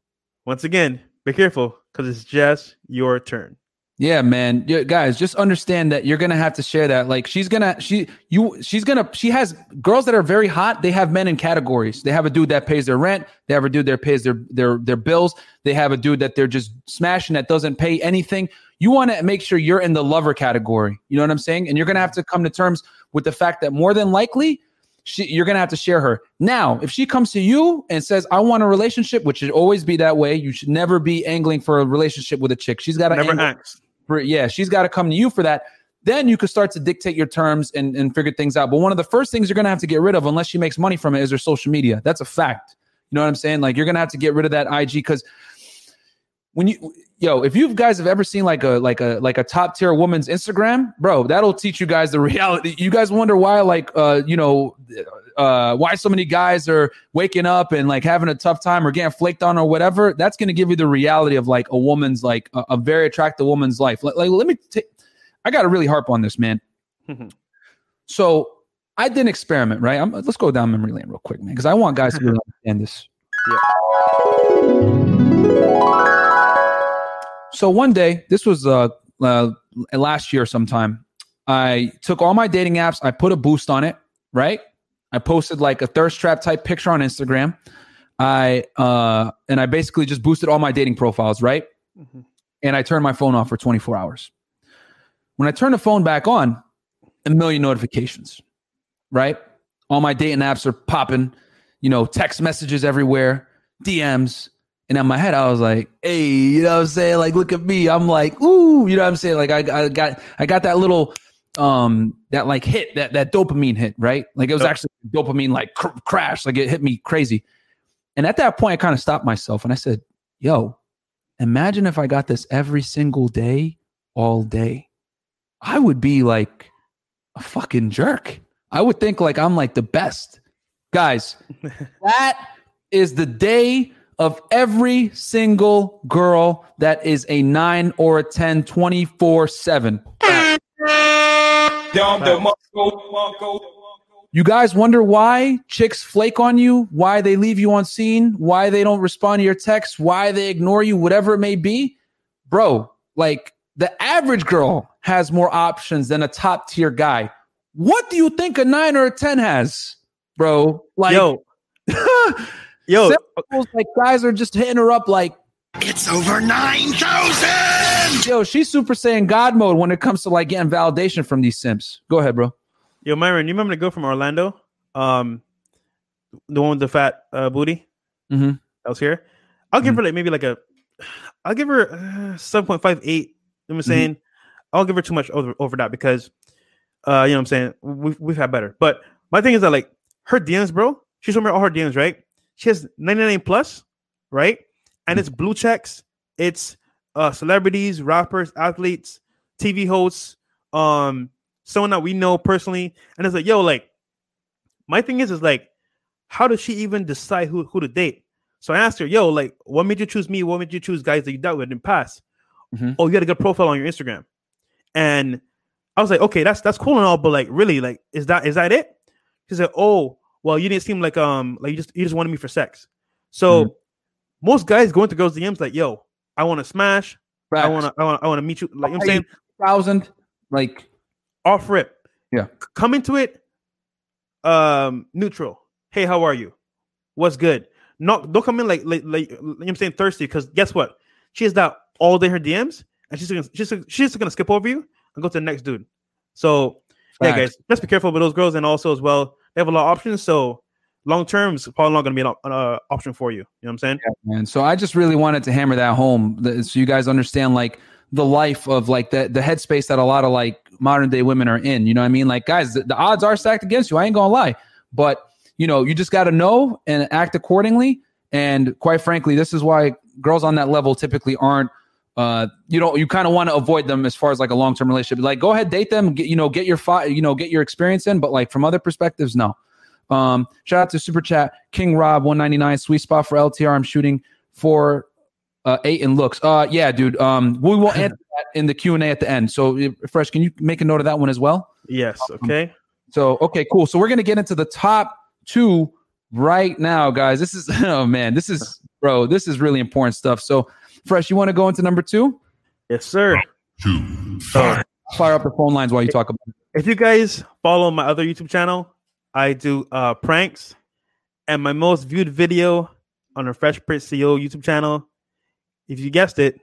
Once again, be careful because it's just your turn. Yeah, man. Yeah, guys, just understand that you're gonna have to share that. Like, she's gonna, she, you, she's gonna, she has girls that are very hot. They have men in categories. They have a dude that pays their rent. They have a dude that pays their their their bills. They have a dude that they're just smashing that doesn't pay anything. You want to make sure you're in the lover category. You know what I'm saying? And you're gonna have to come to terms with the fact that more than likely, she, you're gonna have to share her. Now, if she comes to you and says, "I want a relationship," which should always be that way. You should never be angling for a relationship with a chick. She's got to Never ask. for yeah, she's got to come to you for that. Then you could start to dictate your terms and, and figure things out. But one of the first things you're gonna have to get rid of, unless she makes money from it, is her social media. That's a fact. You know what I'm saying? Like you're gonna have to get rid of that IG because when you yo, if you guys have ever seen like a like a like a top tier woman's Instagram, bro, that'll teach you guys the reality. You guys wonder why like uh you know uh why so many guys are waking up and like having a tough time or getting flaked on or whatever. That's gonna give you the reality of like a woman's like a, a very attractive woman's life. Like, like let me take I gotta really harp on this, man. So I did an experiment, right? I'm, let's go down memory lane real quick, man, because I want guys to really understand this. So one day, this was uh, uh last year sometime. I took all my dating apps, I put a boost on it, right? I posted like a thirst trap type picture on Instagram. I uh and I basically just boosted all my dating profiles, right? And I turned my phone off for 24 hours. When I turned the phone back on, a million notifications, right? All my dating apps are popping, you know, text messages everywhere, DMs. And in my head, I was like, hey, you know what I'm saying? Like, look at me. I'm like, ooh, you know what I'm saying? Like, I, I got, I got that little, um, that like hit, that, that dopamine hit, right? Like, it was actually dopamine, like cr- crash, like it hit me crazy. And at that point, I kind of stopped myself and I said, yo, imagine if I got this every single day, all day. I would be like a fucking jerk. I would think like I'm like the best. Guys, that is the day of every single girl that is a 9 or a 10 24 7. Down the Marco, Marco. You guys wonder why chicks flake on you, why they leave you on scene, why they don't respond to your texts, why they ignore you, whatever it may be? Bro, like the average girl has more options than a top tier guy. What do you think a 9 or a 10 has? Bro, like Yo, yo, Samples, like guys are just hitting her up like It's over 9,000! yo, she's super saiyan god mode when it comes to like getting validation from these simps. Go ahead, bro. yo, Myron, you remember the girl from Orlando? Um, the one with the fat uh, booty Mhm. that was here. I'll give her like maybe like a, I'll give her uh, seven point five eight. You know what I'm saying? I'll give her too much over, over that because, uh, you know what I'm saying? We've we've had better. But my thing is that like her DMs, bro. She showed me all her DMs, right? She has 99 plus, right? And it's blue checks. It's uh celebrities, rappers, athletes, TV hosts, um, someone that we know personally. And it's like, yo, like, my thing is, is like, how does she even decide who who to date? So I asked her, yo, like, what made you choose me? What made you choose guys that you dealt with in the past? Mhm. Oh, you had a good profile on your Instagram. And I was like, okay, that's that's cool and all, but like, really, like, is that is that it? She said, oh, well, you didn't seem like um like you just you just wanted me for sex. So most guys going to girls' DMs like, yo, I want to smash. Right. I want to I want I want to meet you. Like you know what I'm saying, thousand like off rip. Yeah. Come into it um neutral. Hey, how are you? What's good? Not don't come in like like, like you know what I'm saying thirsty because guess what? She has that all day her DMs and she's gonna she's, she's just gonna skip over you and go to the next dude. So yeah, guys, just be careful with those girls and also as well they have a lot of options. So long term is probably not gonna be an uh, option for you. You know what I'm saying? man. So I just really wanted to hammer that home so you guys understand like the life of like the the headspace that a lot of like modern day women are in. You know what I mean? Like guys, the, the odds are stacked against you. I ain't gonna lie, but you know you just got to know and act accordingly. And quite frankly, this is why girls on that level typically aren't. Uh, you know, you kind of want to avoid them as far as like a long term relationship. Like, go ahead, date them. Get, you know, get your fi- you know, get your experience in. But like from other perspectives, no. Um, shout out to Super Chat King Rob one ninety nine sweet spot for LTR. I'm shooting for uh, eight and looks. Uh, yeah, dude. Um, we will answer that in the Q and A at the end. So, fresh, can you make a note of that one as well? Yes. Okay. So, okay, cool. So we're gonna get into the top two right now, guys. This is oh man, this is bro, this is really important stuff. So, fresh, you want to go into number two? Yes, sir. two, So Fire up the phone lines while you talk about it. if you guys follow my other YouTube channel, I do uh pranks, and my most viewed video on the Fresh Prince CEO YouTube channel, if you guessed it,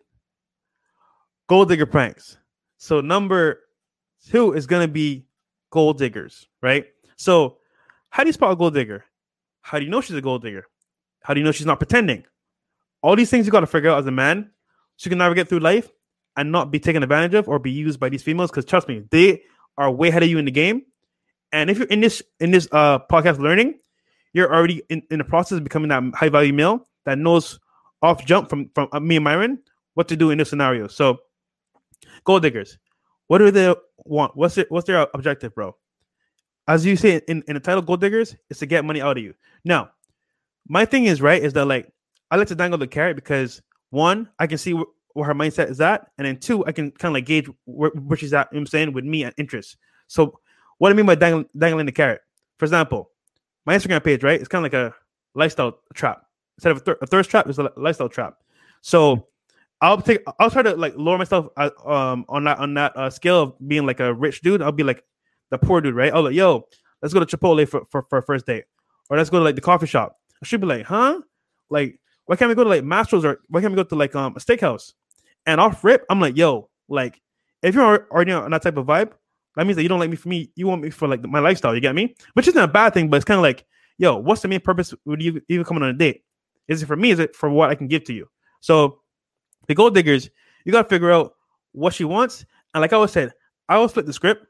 gold digger pranks. So number two is gonna be gold diggers, right? So how do you spot a gold digger? How do you know she's a gold digger? How do you know she's not pretending? All these things you got to figure out as a man, so you can navigate through life and not be taken advantage of or be used by these females. Because trust me, they are way ahead of you in the game. And if you're in this in this uh podcast learning, you're already in, in the process of becoming that high value male that knows off jump from from uh, me and Myron what to do in this scenario. So, gold diggers, what do they want? What's it? What's their objective, bro? As you say in, in the title, gold diggers is to get money out of you. Now, my thing is right is that like I like to dangle the carrot because one, I can see wh- where her mindset is at, and then two, I can kind of like gauge where, where she's at. You know I'm saying with me and interest. So, what I mean by dangling, dangling the carrot, for example, my Instagram page, right? It's kind of like a lifestyle trap. Instead of a, thir- a thirst trap, it's a lifestyle trap. So, I'll take, I'll try to like lower myself uh, um on that on that uh, scale of being like a rich dude. I'll be like the poor dude, right? I'll like, yo, let's go to Chipotle for, for, for a first date, or let's go to like the coffee shop. I should be like, huh? Like, why can't we go to like Mastro's or why can't we go to like um a steakhouse? And off rip, I'm like, yo, like, if you're already on that type of vibe, that means that you don't like me for me. You want me for like my lifestyle. You get me? Which isn't a bad thing, but it's kind of like, yo, what's the main purpose? Would you even coming on a date? Is it for me? Is it for what I can give to you? So, the gold diggers, you gotta figure out what she wants. And like I always said, I always flip the script.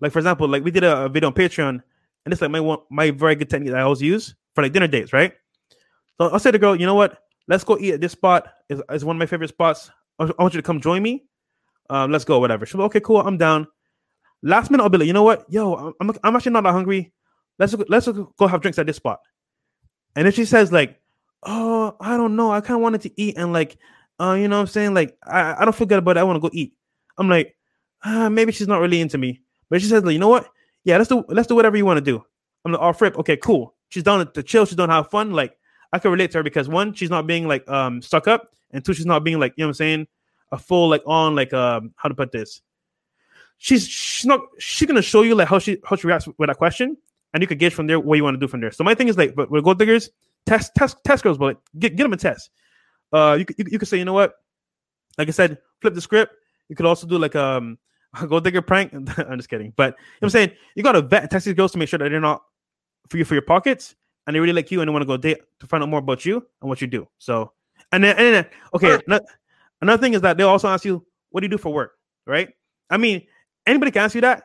Like for example, like we did a, video on Patreon, and it's like my one my very good technique that I always use for like dinner dates, right? So I'll say to the girl, you know what? Let's go eat at this spot. Is is one of my favorite spots. I I want you to come join me. Um, let's go, whatever. She'll be okay, cool. I'm down. Last minute, I'll be like, you know what? Yo, I'm I'm, actually not that hungry. Let's let's go have drinks at this spot. And if she says like, oh, I don't know, I kind of wanted to eat and like, uh, you know what I'm saying? Like, I, I don't feel good about it. I want to go eat. I'm like, ah, maybe she's not really into me. But she says, like, you know what? Yeah, let's do let's do whatever you want to do. I'm like, oh, Fripp, okay, cool. She's down to chill. She's down to have fun. Like, I can relate to her because one, she's not being like um stuck up, and two, she's not being like, you know what I'm saying, a full like on like um how to put this. She's she's not she's gonna show you like how she how she reacts with that question, and you can gauge from there what you want to do from there. So my thing is like, but with gold diggers, test test test girls, but like, get get them a test. Uh, you could you, could- you could say, you know what, like I said, flip the script. You could also do like um gold digger prank. I'm just kidding, but you know what I'm saying you got to vet test these girls to make sure that they're not for you for your pockets, and they really like you and they want to go date to find out more about you and what you do. So, and then and then okay, ano- another thing is that they'll also ask you, what do you do for work, right? I mean, anybody can ask you that,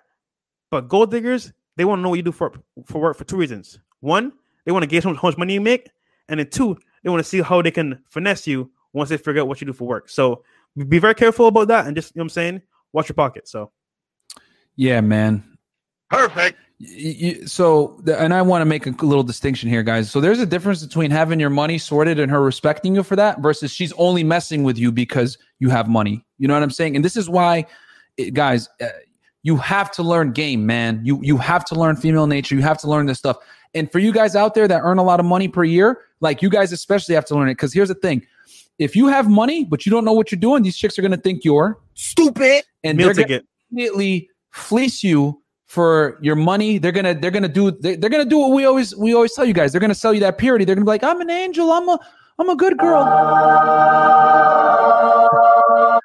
but gold diggers they want to know what you do for for work for two reasons. One, they want to gauge how much money you make, and then two, they want to see how they can finesse you once they figure out what you do for work. So be very careful about that, and just you know what I'm saying, watch your pocket. So Yeah, man. Perfect. Y- y- so and i want to make a little distinction here guys. So there's a difference between having your money sorted and her respecting you for that versus she's only messing with you because you have money. You know what i'm saying? And this is why it, guys uh, you have to learn game man. You you have to learn female nature. You have to learn this stuff. And for you guys out there that earn a lot of money per year like you guys especially have to learn it. Because here's the thing. If you have money but you don't know what you're doing these chicks are going to think you're Stupid. and meal they're gonna immediately fleece you for your money. They're gonna they're gonna do they're, they're gonna do what we always we always tell you guys. They're gonna sell you that purity. They're gonna be like, I'm an angel. I'm a I'm a good girl.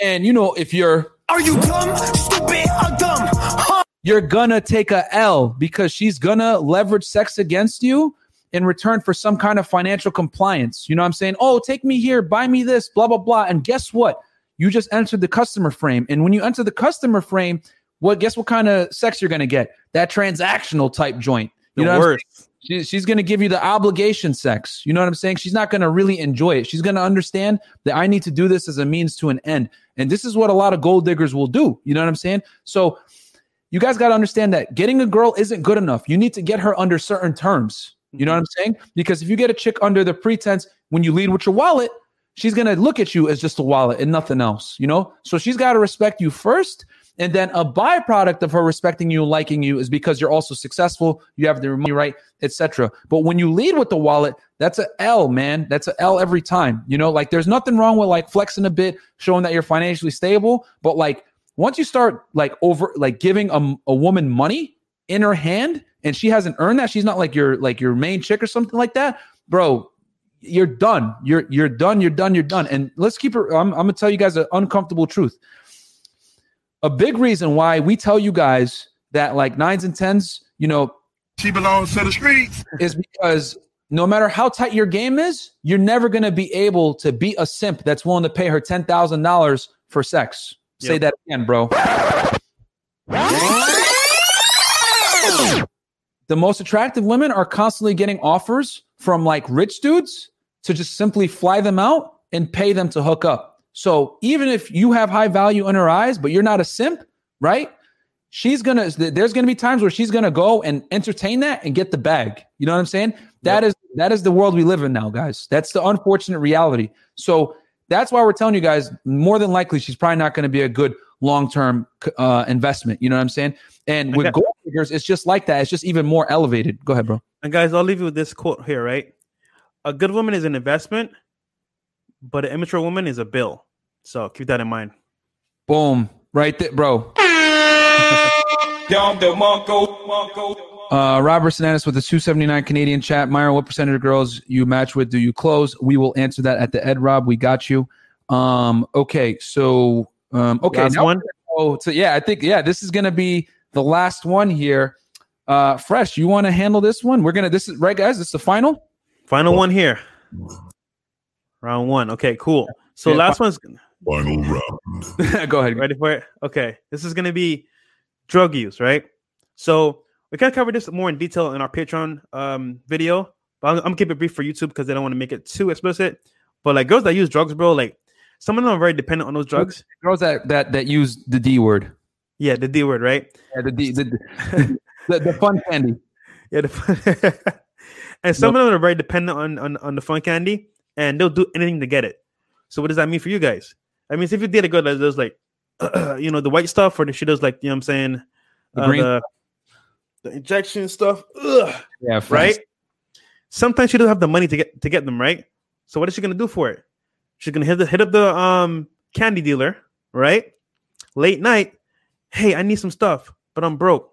and you know if you're Are you dumb, stupid, or dumb? Huh? you're gonna take a L because she's gonna leverage sex against you in return for some kind of financial compliance. You know what I'm saying? Oh, take me here, buy me this, blah, blah, blah. And guess what? You just entered the customer frame. And when you enter the customer frame, what guess what kind of sex you're gonna get? That transactional type joint. You the know what I'm worst. saying? She, she's going to give you the obligation sex. You know what I'm saying? She's not going to really enjoy it. She's going to understand that I need to do this as a means to an end. And this is what a lot of gold diggers will do. You know what I'm saying? So you guys got to understand that getting a girl isn't good enough. You need to get her under certain terms. You know what I'm saying? Because if you get a chick under the pretense when you lead with your wallet, she's going to look at you as just a wallet and nothing else, you know? So she's got to respect you first. And then a byproduct of her respecting you and liking you is because you're also successful, you have the money right, etc. But when you lead with the wallet, that's a L, man. That's a L every time. You know, like there's nothing wrong with like flexing a bit, showing that you're financially stable. But like once you start like over like giving a, a woman money in her hand and she hasn't earned that, she's not like your like your main chick or something like that, bro. You're done. You're you're done. You're done. You're done. And let's keep it. I'm, I'm gonna tell you guys an uncomfortable truth a big reason why we tell you guys that like nines and tens, you know, She belongs to the streets. is because no matter how tight your game is, you're never going to be able to beat a simp that's willing to pay her ten thousand dollars for sex. Say that again, bro. The most attractive women are constantly getting offers from like rich dudes to just simply fly them out and pay them to hook up. So even if you have high value in her eyes, but you're not a simp, right? She's gonna. There's gonna be times where she's gonna go and entertain that and get the bag. You know what I'm saying? That is that is the world we live in now, guys. That's the unfortunate reality. So that's why we're telling you guys. More than likely, she's probably not going to be a good long term uh, investment. You know what I'm saying? And with Okay. gold diggers, it's just like that. It's just even more elevated. Go ahead, bro. And guys, I'll leave you with this quote here, right? A good woman is an investment, but an immature woman is a bill. So keep that in mind. Boom, right there, bro. Down the Mongo, Mongo. Uh, Robert Sinanis with the 279 Canadian chat. Myron, what percentage of girls you match with do you close? We will answer that at the Ed Rob. We got you. Um, okay, so um, okay, Last now one? Oh, so yeah, I think yeah, this is gonna be the last one here. Uh, Fresh, you want to handle this one? We're gonna. This is right, guys. This is the final. Final one here. Round one. Okay, cool. So Yeah, last one's Final round. Go ahead. ready for it. Okay, this is gonna be drug use, right? So we kind of cover this more in detail in our Patreon um, video, but I'm, I'm gonna keep it brief for YouTube because I don't want to make it too explicit. But like girls that use drugs, bro, like some of them are very dependent on those drugs. Girls that that that use the D word. Yeah, the D word, right? Yeah, the D, the, the, the fun candy. Yeah, the, fun. and some of them are very dependent on, on on the fun candy, and they'll do anything to get it. So what does that mean for you guys? I mean, if you did a girl that does like, you know, the white stuff, or she does like, you know, what I'm saying, The uh, green- the, the injection stuff, ugh, Yeah, Fresh. right? Sometimes she doesn't have the money to get to get them, right? So what is she gonna do for it? She's gonna hit the, hit up the um candy dealer, right? Late night, hey, I need some stuff, but I'm broke.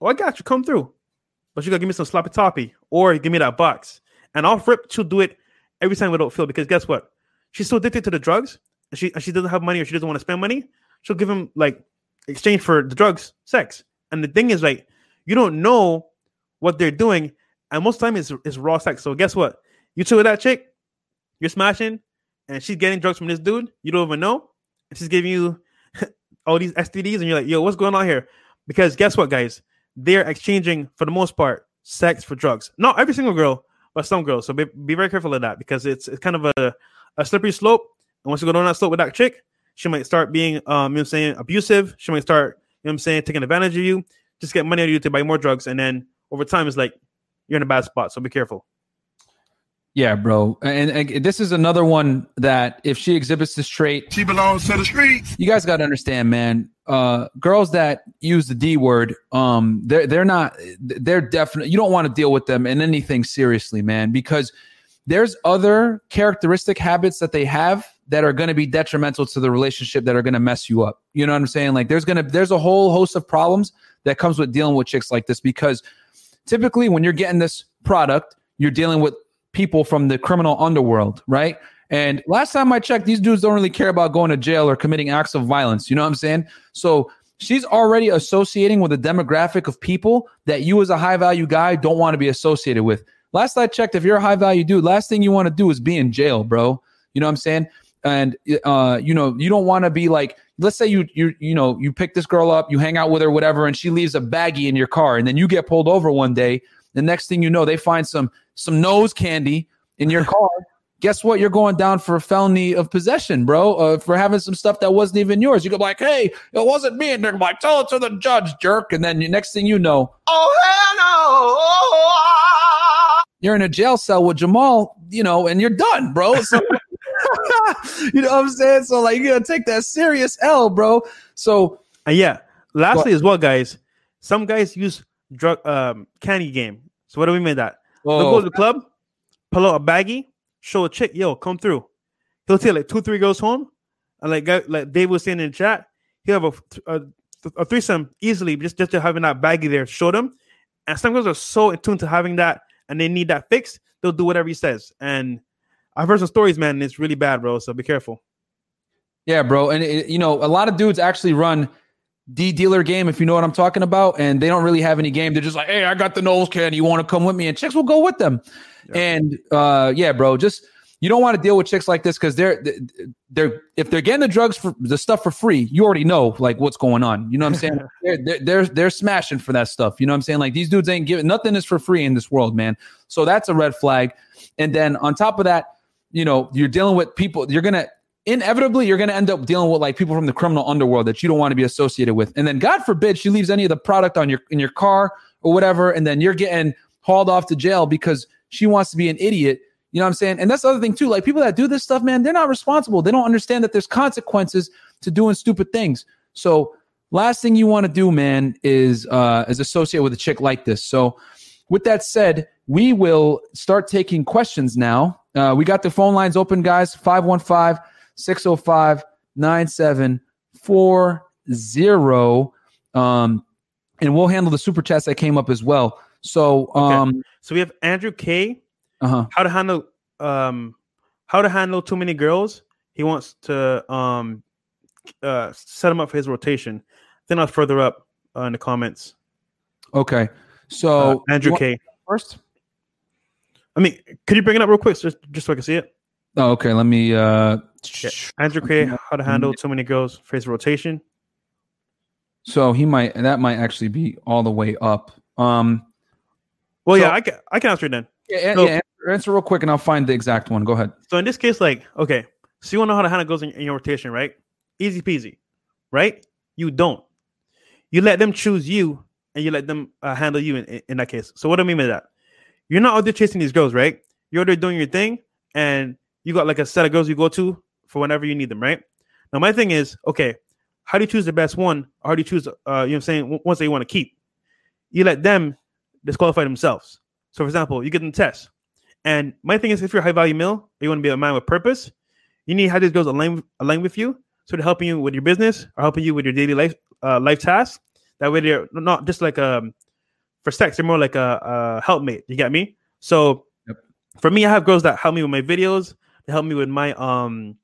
Oh, I got you. Come through. But you gotta give me some sloppy toppy or give me that box. And I'll rip she'll do it every time without fail because guess what? She's so addicted to the drugs and she and she doesn't have money or she doesn't want to spend money. She'll give him like exchange for the drugs, sex. And the thing is, like, you don't know what they're doing, and most of the time it's, it's raw sex. So guess what? You chill with that chick, you're smashing, and she's getting drugs from this dude. You don't even know, and she's giving you all these STDs, and you're like, "Yo, what's going on here?" Because guess what, guys? They're exchanging for the most part sex for drugs. Not every single girl, but some girls. So be, be very careful of that because it's it's kind of a, a slippery slope. And once you go down that slope with that chick, she might start being um you know what I'm saying abusive. She might start, you know what I'm saying, taking advantage of you, just get money out of you to buy more drugs, and then over time it's like you're in a bad spot. So be careful. Yeah, bro. And, and this is another one that if she exhibits this trait, She belongs to the streets. you guys got to understand, man. Uh, girls that use the D word, um, they're they're not. They're definitely. You don't want to deal with them in anything seriously, man, because there's other characteristic habits that they have that are going to be detrimental to the relationship that are going to mess you up. You know what I'm saying? Like there's going to there's a whole host of problems that comes with dealing with chicks like this because typically when you're getting this product, you're dealing with people from the criminal underworld, right? And last time I checked, these dudes don't really care about going to jail or committing acts of violence. You know what I'm saying? So she's already associating with a demographic of people that you, as a high value guy, don't want to be associated with. Last I checked, if you're a high value dude, last thing you want to do is be in jail, bro. You know what I'm saying? And uh, you know, you don't want to be like, let's say you you you know, you pick this girl up, you hang out with her, whatever, and she leaves a baggie in your car, and then you get pulled over one day. The next thing you know, they find some some nose candy in your car. Guess what? You're going down for a felony of possession, bro, uh, for having some stuff that wasn't even yours. You go like, "Hey, it wasn't me," and they're like, "Tell it to the judge, jerk." And then the next thing you know, Oh, hell no. you're in a jail cell with Jamal, you know, and you're done, bro. So, you know what I'm saying? So, like, you're gonna take that serious L, bro. So, And yeah, lastly as well, guys, some guys use drug um candy game. So what do we mean by that? They'll go Oh, to the club, pull out a baggie, show a chick, yo, come through. He'll take like two, three girls home, and like guy, like Dave was saying in chat, he'll have a, a, a threesome easily just just to having that baggy there. Show them, and some girls are so attuned to having that, and they need that fix. They'll do whatever he says. And I've heard some stories, man. And it's really bad, bro. So be careful. Yeah, bro. And it, you know, a lot of dudes actually run D dealer game, if you know what I'm talking about, and they don't really have any game. They're just like, hey, I got the nose candy. You want to come with me? And chicks will go with them. And uh, yeah, bro, just you don't want to deal with chicks like this because they're they're if they're getting the drugs for the stuff for free, you already know like what's going on. You know what I'm saying? they're, they're they're they're smashing for that stuff. You know what I'm saying? Like these dudes ain't giving nothing is for free in this world, man. So that's a red flag. And then on top of that, you know, you're dealing with people. You're gonna inevitably you're gonna end up dealing with like people from the criminal underworld that you don't want to be associated with. And then God forbid she leaves any of the product on your in your car or whatever, and then you're getting hauled off to jail because she wants to be an idiot. You know what I'm saying? And that's the other thing too. Like people that do this stuff, man, they're not responsible. They don't understand that there's consequences to doing stupid things. So last thing you want to do, man, is uh is associate with a chick like this. So with that said, we will start taking questions now. Uh, we got the phone lines open, guys. 515 605 9740. Um, and we'll handle the super chats that came up as well. So, um, So we have Andrew K. uh-huh. How to handle um how to handle too many girls. He wants to um uh set him up for his rotation. Then I'll further up uh, in the comments. Okay. Uh, So, Andrew you K. first. I mean, could you bring it up real quick just just so I can see it? Oh, okay. Let me, uh, Yeah. Andrew K. How to handle too many girls for his rotation. so he might, that might actually be all the way up. Um, Well, yeah, I can I can answer it then. yeah, So- yeah, answer, answer real quick and I'll find the exact one. Go ahead. So in this case, like, okay, so you want to know how to handle girls in, in your rotation, right? Easy peasy, right? You don't. You let them choose you, and you let them uh, handle you in, in, in that case. So what do I mean by that? You're not out there chasing these girls, right? You're out there doing your thing, and you got like a set of girls you go to for whenever you need them, right? Now my thing is, okay, how do you choose the best one? Or how do you choose, uh, you know, what I'm saying, w- ones that you want to keep? You let them disqualify themselves. So, for example, you get them tests. And my thing is, if you're a high value mill, you want to be a man with purpose, you need to have these girls align, align with you. So they're helping you with your business or helping you with your daily life uh, life tasks. That way they're not just like um for sex, they're more like a, a helpmate. You get me? So for me, I have girls that help me with my videos, they help me with my um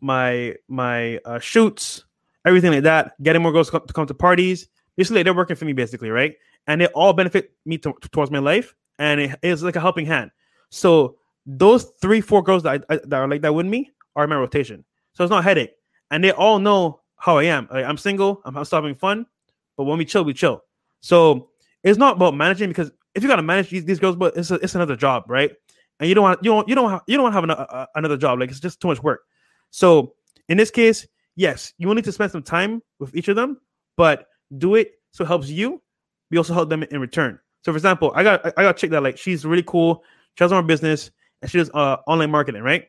my my uh, shoots, everything like that. Getting more girls to come, to come to parties. Basically, they're working for me, basically, right? And they all benefit me to, towards my life, and it is like a helping hand. So those three, four girls that I, I- that are like that with me are in my rotation. So it's not headache, and they all know how I am. Like, I'm single. I'm, I'm still having fun, but when we chill, we chill. So it's not about managing because if you gotta manage these, these girls, but it's a, it's another job, right? And you don't want you don't you don't have, you don't have an, uh, another job. Like it's just too much work. So in this case, yes, you will need to spend some time with each of them, but do it so it helps you. We also help them in return. So for example, I got I got a chick that like she's really cool. She has her own business and she does uh, online marketing, right?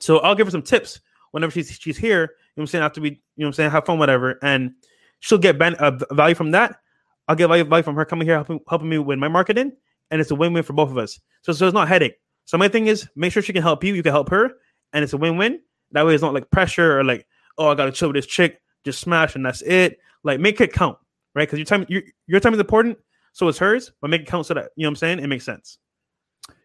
So I'll give her some tips whenever she's she's here. You know what I'm saying? After we, you know what I'm saying, have fun, whatever, and she'll get ben- uh, value from that. I'll get value, value from her coming here, helping, helping me with my marketing, and it's a win-win for both of us. So, so it's not headache. So my thing is, make sure she can help you, you can help her, and it's a win-win. That way, it's not like pressure or like, oh, I gotta chill with this chick, just smash, and that's it. Like, make it count, right? Because your time, your, your time is important, so is hers, but make it count so that you know what I'm saying. It makes sense.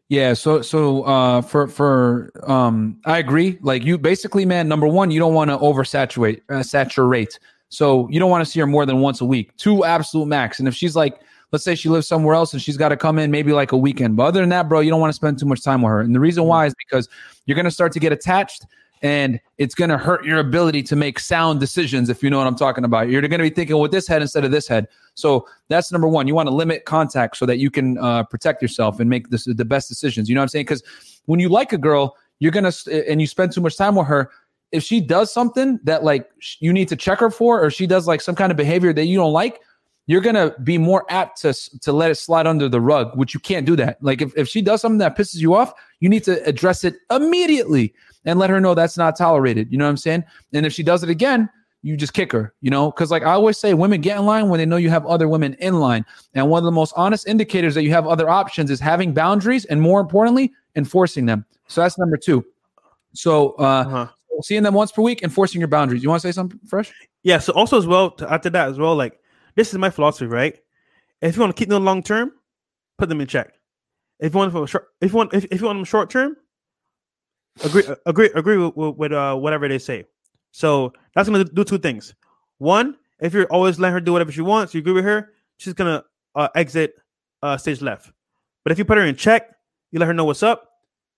Yeah, so so uh for for um I agree. Like you basically man, number 1, you don't want to oversaturate uh, saturate. So you don't want to see her more than once a week. Two absolute max. And if she's like let's say she lives somewhere else and she's got to come in maybe like a weekend. But other than that, bro, you don't want to spend too much time with her. And the reason why is because you're going to start to get attached and it's going to hurt your ability to make sound decisions if you know what I'm talking about. You're going to be thinking with this head instead of this head. So that's number one. You want to limit contact so that you can uh, protect yourself and make this, the best decisions. You know what I'm saying? Because when you like a girl, you're going to, and you spend too much time with her, if she does something that like you need to check her for, or she does like some kind of behavior that you don't like, you're gonna be more apt to to let it slide under the rug, which you can't do that. Like if, if she does something that pisses you off, you need to address it immediately and let her know that's not tolerated. You know what I'm saying? And if she does it again, you just kick her, you know? Because, like I always say, women get in line when they know you have other women in line. And one of the most honest indicators that you have other options is having boundaries and, more importantly, enforcing them. So that's number two. So, uh, Uh-huh. seeing them once per week, enforcing your boundaries. You want to say something fresh? Yeah. So also as well to after that as well, like this is my philosophy, right? If you want to keep them long term, put them in check. If you want them short, if you want if, if you want them short term, agree agree agree with, with, with uh, whatever they say. So that's gonna do two things. One, if you're always letting her do whatever she wants, you agree with her, she's gonna uh, exit uh, stage left. But if you put her in check, you let her know what's up.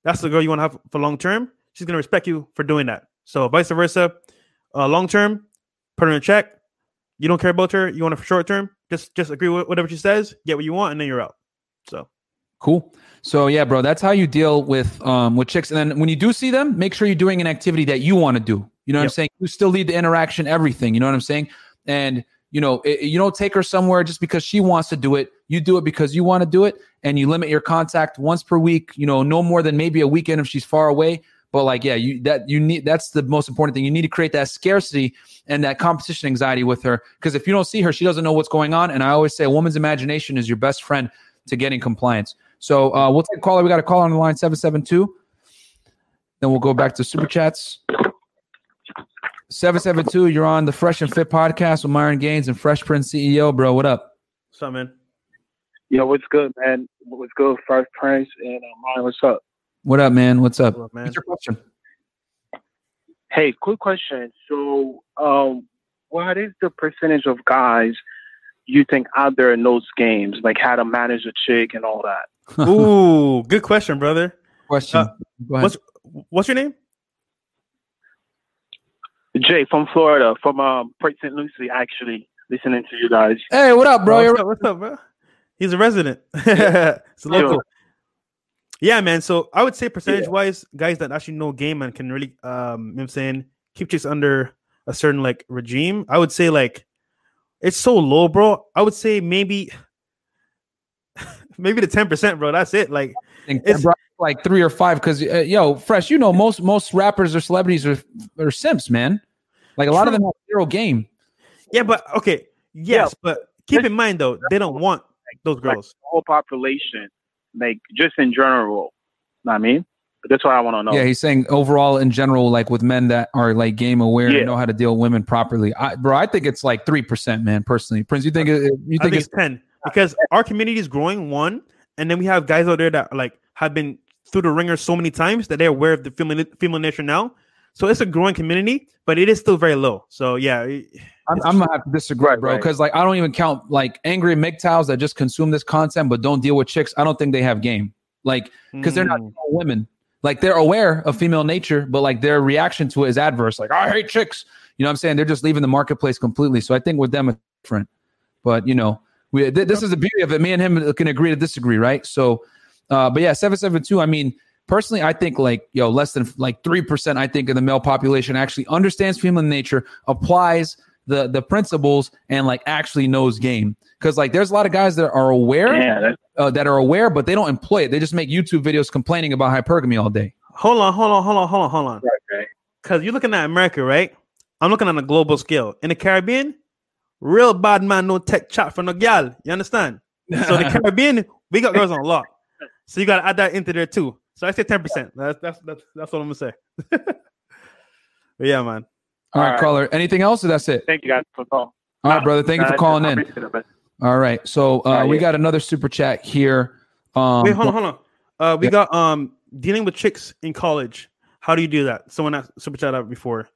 That's the girl you want to have for long term. She's gonna respect you for doing that. So vice versa, uh, long term, put her in check. You don't care about her. You want her for short term. Just just agree with whatever she says. Get what you want, and then you're out. So Cool. So yeah, bro, that's how you deal with um with chicks. And then when you do see them, make sure you're doing an activity that you want to do. You know what I'm saying? You still lead the interaction, everything. You know what I'm saying? And you know, it, you don't take her somewhere just because she wants to do it. You do it because you want to do it, and you limit your contact once per week. You know, no more than maybe a weekend if she's far away. But like, yeah, you that you need that's the most important thing. You need to create that scarcity and that competition anxiety with her. Because if you don't see her, she doesn't know what's going on. And I always say, a woman's imagination is your best friend to getting compliance. So uh, we'll take a caller. We got a call on the line 772. Then we'll go back to super chats. 772, you're on the Fresh and Fit podcast with Myron Gaines and Fresh Prince CEO, bro. What up? what's up, man? Yo, what's good, man? What's good, Fresh Prince and uh, Mine? What's up? What up, man? What's up? What's up, man? What's your question? Hey, quick question. So, um, what is the percentage of guys you think out there in those games, like how to manage a chick and all that? Ooh, good question, brother. Question. Uh, Go ahead. What's what's your name? Jay from Florida, from um, Port St. Lucie, actually listening to you guys. Hey, what up, bro? what's, up, what's up, bro? He's a resident. it's a local. Sure. Yeah, man. So I would say percentage wise, guys that actually know game and can really um you know what I'm saying keep chicks under a certain like regime. I would say like it's so low, bro. I would say maybe maybe the 10%, bro. That's it. Like It's- bro, like three or five because uh, yo, fresh. You know, most most rappers or celebrities are are simps, man. Like a lot of them have zero game. yeah, but okay. Yes, but keep in mind though, they don't want those Like girls. the whole population, like just in general. Know what I mean, but that's what I want to know. Yeah, he's saying overall in general, like with men that are like game aware Yeah. and know how to deal with women properly. I, bro, I think it's like three percent, man. Personally, Prince, you think it, you I think think it's it's 10 because our community is growing one and then we have guys out there that like have been through the ringer so many times that they're aware of the female female nature now so it's a growing community but it is still very low so yeah I'm, I'm gonna have to disagree, Right, bro. right. Because like I don't even count like angry MGTOWs that just consume this content but don't deal with chicks. I don't think they have game. Like because they're not Mm. women. Like they're aware of female nature, but like their reaction to it is adverse. Like I hate chicks. You know what I'm saying? They're just leaving the marketplace completely. So I think with them it's different. But you know, we th- this is the beauty of it. Me and him can agree to disagree, right? So, uh, but yeah, seven seven two. I mean, personally, I think like yo, less than like three percent. I think of the male population actually understands female nature, applies the the principles, and like actually knows game. Because like there's a lot of guys that are aware Yeah, uh, that are aware, but they don't employ it. They just make YouTube videos complaining about hypergamy all day. hold on hold on hold on hold on hold on right, right. because you're looking at america right i'm looking on a global scale in the caribbean real bad man no tech chat for no gal you understand so the caribbean we got girls on lock so you got to add that into there too so i say 10% that's that's that's, that's what i'm gonna say but yeah man All right, All right. caller. Anything else? Or that's it. Thank you guys for the call. All right, brother. Thank you for calling in. it. All right. So uh, right, we yeah. got another super chat here. Um, Wait, hold on, hold on. Uh, we Yeah. got um dealing with chicks in college. How do you do that? Someone asked super chat out before.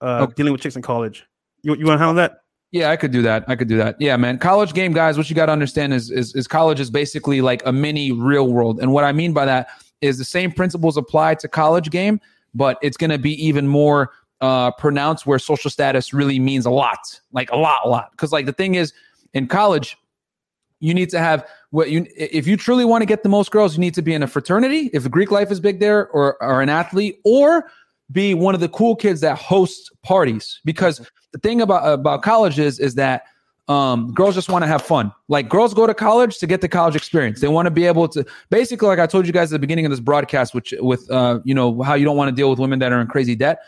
Uh, Okay. dealing with chicks in college. You you want to handle that? Yeah, I could do that. I could do that. Yeah, man. College game, guys. What you got to understand is, is is college is basically like a mini real world, and what I mean by that is the same principles apply to college game, but it's going to be even more uh, pronounced where social status really means a lot, like a lot, a lot. Because like the thing is, in college, you need to have what you if you truly want to get the most girls, you need to be in a fraternity. If Greek life is big there, or or an athlete, or be one of the cool kids that hosts parties. Because the thing about about college is is that um, girls just want to have fun. Like girls go to college to get the college experience. They want to be able to basically, like I told you guys at the beginning of this broadcast, which with uh, you know how you don't want to deal with women that are in crazy debt.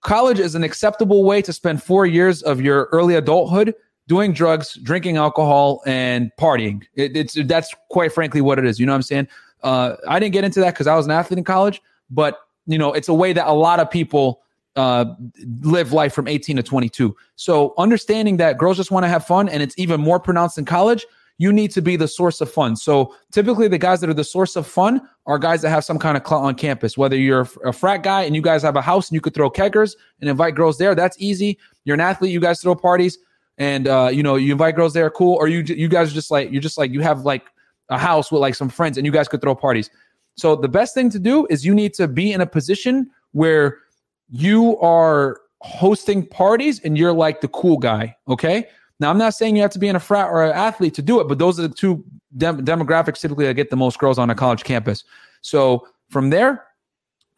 college is an acceptable way to spend four years of your early adulthood doing drugs, drinking alcohol, and partying. It, it's that's quite frankly what it is. You know what I'm saying? Uh, I didn't get into that because I was an athlete in college, but you know, it's a way that a lot of people uh, live life from 18 to 22. So understanding that girls just want to have fun, and it's even more pronounced in college. You need to be the source of fun. So typically, the guys that are the source of fun are guys that have some kind of clout on campus. Whether you're a frat guy and you guys have a house and you could throw keggers and invite girls there, that's easy. You're an athlete, you guys throw parties, and uh, you know you invite girls there, cool. Or you you guys are just like you're just like you have like a house with like some friends and you guys could throw parties. So the best thing to do is you need to be in a position where you are hosting parties and you're like the cool guy. Okay. Now, I'm not saying you have to be in a frat or an athlete to do it, but those are the two dem- demographics typically that get the most girls on a college campus. So from there,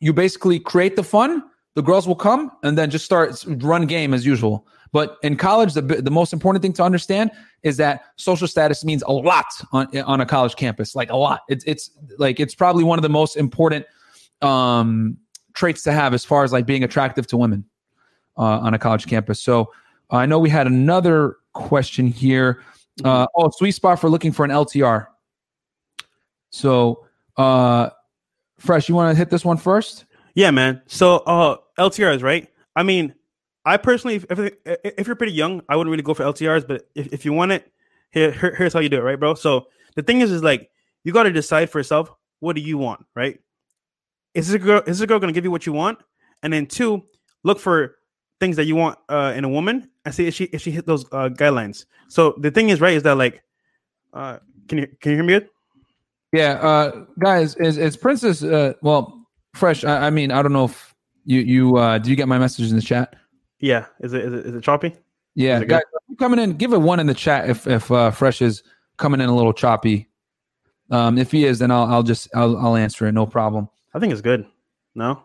you basically create the fun. The girls will come and then just start run game as usual. But in college, the the most important thing to understand is that social status means a lot on on a college campus, like a lot. It's it's like it's probably one of the most important um, traits to have as far as like being attractive to women uh, on a college campus. So I know we had another question here. Uh, oh, sweet spot for looking for an LTR. So, uh, Fresh, you want to hit this one first? Yeah, man. So, uh, LTRs, right? I mean, I personally, if, if, if you're pretty young, I wouldn't really go for LTRs. But if, if you want it, here, here, here's how you do it, right, bro? So the thing is, is like you got to decide for yourself. What do you want, right? Is this a girl? Is this a girl going to give you what you want? And then two, look for things that you want uh, in a woman and see if she if she hit those uh, guidelines. So the thing is, right, is that like, uh, can you can you hear me good? Yeah, uh, guys, is is Princess? Uh, well, fresh. I, I mean, I don't know if you you uh, do you get my messages in the chat? Yeah, is it is it, is it choppy? Yeah, guys, coming in, give it one in the chat if if uh, fresh is coming in a little choppy. Um, if he is, then I'll I'll just I'll I'll answer it, no problem. I think it's good. No.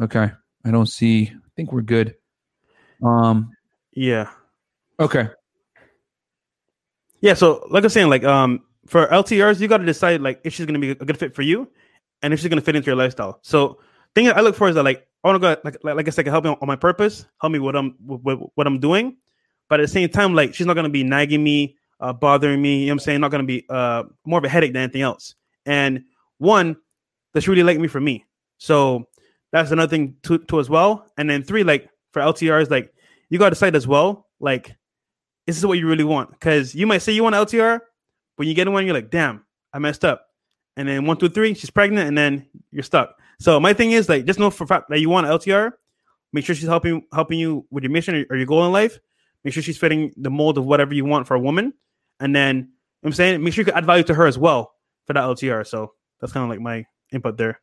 Okay, I don't see. I think we're good. Um. Yeah. Okay. Yeah. So, like I'm saying, like um, for LTRs, you got to decide like if she's gonna be a good fit for you, and if she's gonna fit into your lifestyle. So, thing I look for is that like I want to go like, like I said, can help me on my purpose, help me what I'm what, what I'm doing, but at the same time, like she's not gonna be nagging me, uh, bothering me. You know what I'm saying? Not gonna be uh more of a headache than anything else. And one, that's really like me for me. So that's another thing to, to as well. And then three, like for LTRs, like you got to decide as well, like, is this is what you really want? Because you might say you want an LTR, but you get one, you're like, damn, I messed up. And then one, two, three, she's pregnant, and then you're stuck. So my thing is like, just know for fact that you want an LTR. Make sure she's helping helping you with your mission or your goal in life. Make sure she's fitting the mold of whatever you want for a woman. And then you know I'm saying, make sure you can add value to her as well for that LTR. So that's kind of like my input there.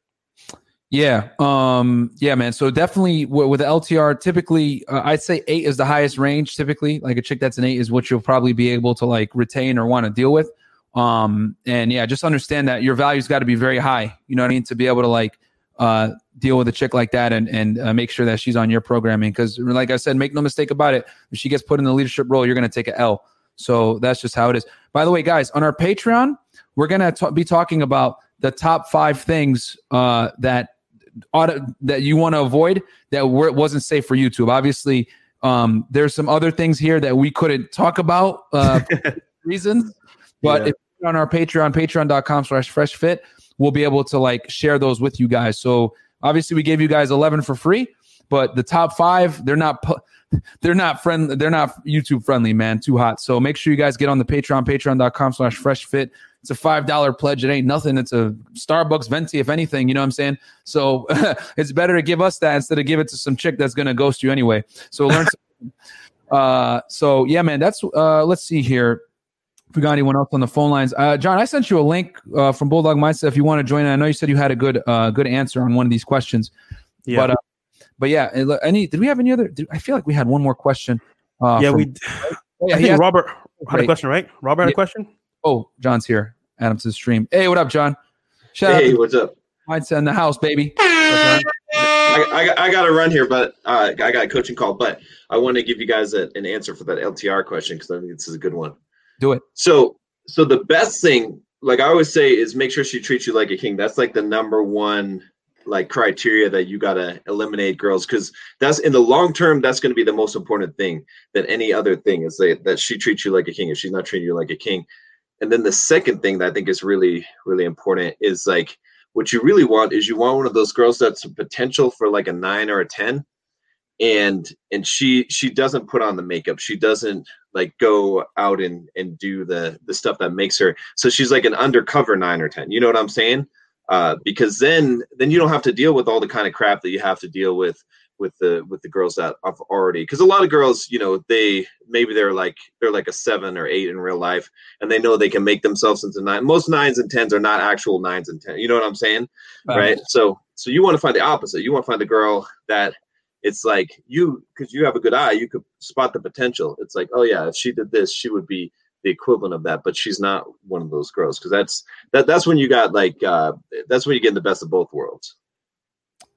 Yeah. Um, yeah, man. So definitely w- with the LTR, typically, uh, I'd say eight is the highest range. Typically, like a chick that's an eight is what you'll probably be able to like retain or want to deal with. Um, and yeah, just understand that your value's got to be very high. You know what I mean? To be able to like uh, deal with a chick like that and and uh, make sure that she's on your programming. Because like I said, make no mistake about it. If she gets put in the leadership role, you're to take a L. So that's just how it is. By the way, guys, on our Patreon, we're to be talking about the top five things uh, that ought that you want to avoid that were, wasn't safe for YouTube. Obviously, um, there's some other things here that we couldn't talk about uh, reasons, but Yeah. if you're on our Patreon, patreon.com slash fresh fit, we'll be able to like share those with you guys. So obviously we gave you guys 11 for free, but the top five, they're not, they're not friendly. They're not YouTube friendly, man. Too hot. So make sure you guys get on the Patreon, patreon.com slash fresh fit. It's a $5 pledge. It ain't nothing. It's a Starbucks venti, if anything, you know what I'm saying? So it's better to give us that instead of give it to some chick that's going to ghost you anyway. So learn. Uh, so yeah, man, that's, uh, let's see here. If we got anyone else on the phone lines, uh, John, I sent you a link uh, from Bulldog Mindset if you want to join. I know you said you had a good, uh, good answer on one of these questions, Yeah. but, uh, but yeah, any? Did we have any other? Did, I feel like we had one more question. Uh, yeah, from- we. Oh, yeah, I think asked- Robert had a question, right? Robert had Yeah. a question. Oh, John's here. Adam to stream. Hey, what up, John? Shout Hey, out what's up? to Mindset in the house, baby. I, I, I got to run here, but uh, I got a coaching call. But I want to give you guys a, an answer for that LTR question because I think this is a good one. Do it. So, so the best thing, like I always say, is make sure she treats you like a king. That's like the number one like criteria that you gotta eliminate girls because that's in the long term that's going to be the most important thing than any other thing is that, that she treats you like a king if she's not treating you like a king and then the second thing that i think is really really important is like what you really want is you want one of those girls that's potential for like a nine or a ten. And and she she doesn't put on the makeup. She doesn't like go out and and do the the stuff that makes her. So she's like an undercover nine or ten. You know what i'm saying? Uh because then then you don't have to deal with all the kind of crap that you have to deal with with the with the girls that I've already because a lot of girls you know they maybe they're like they're like a seven or eight in real life and they know they can make themselves into nine most nines and tens are not actual nines and ten you know what i'm saying? Um, right? So so you want to find the opposite you want to find the girl that it's like you because you have a good eye you could spot the potential it's like oh yeah if she did this she would be the equivalent of that but she's not one of those girls because that's that that's when you got like uh that's when you get the best of both worlds.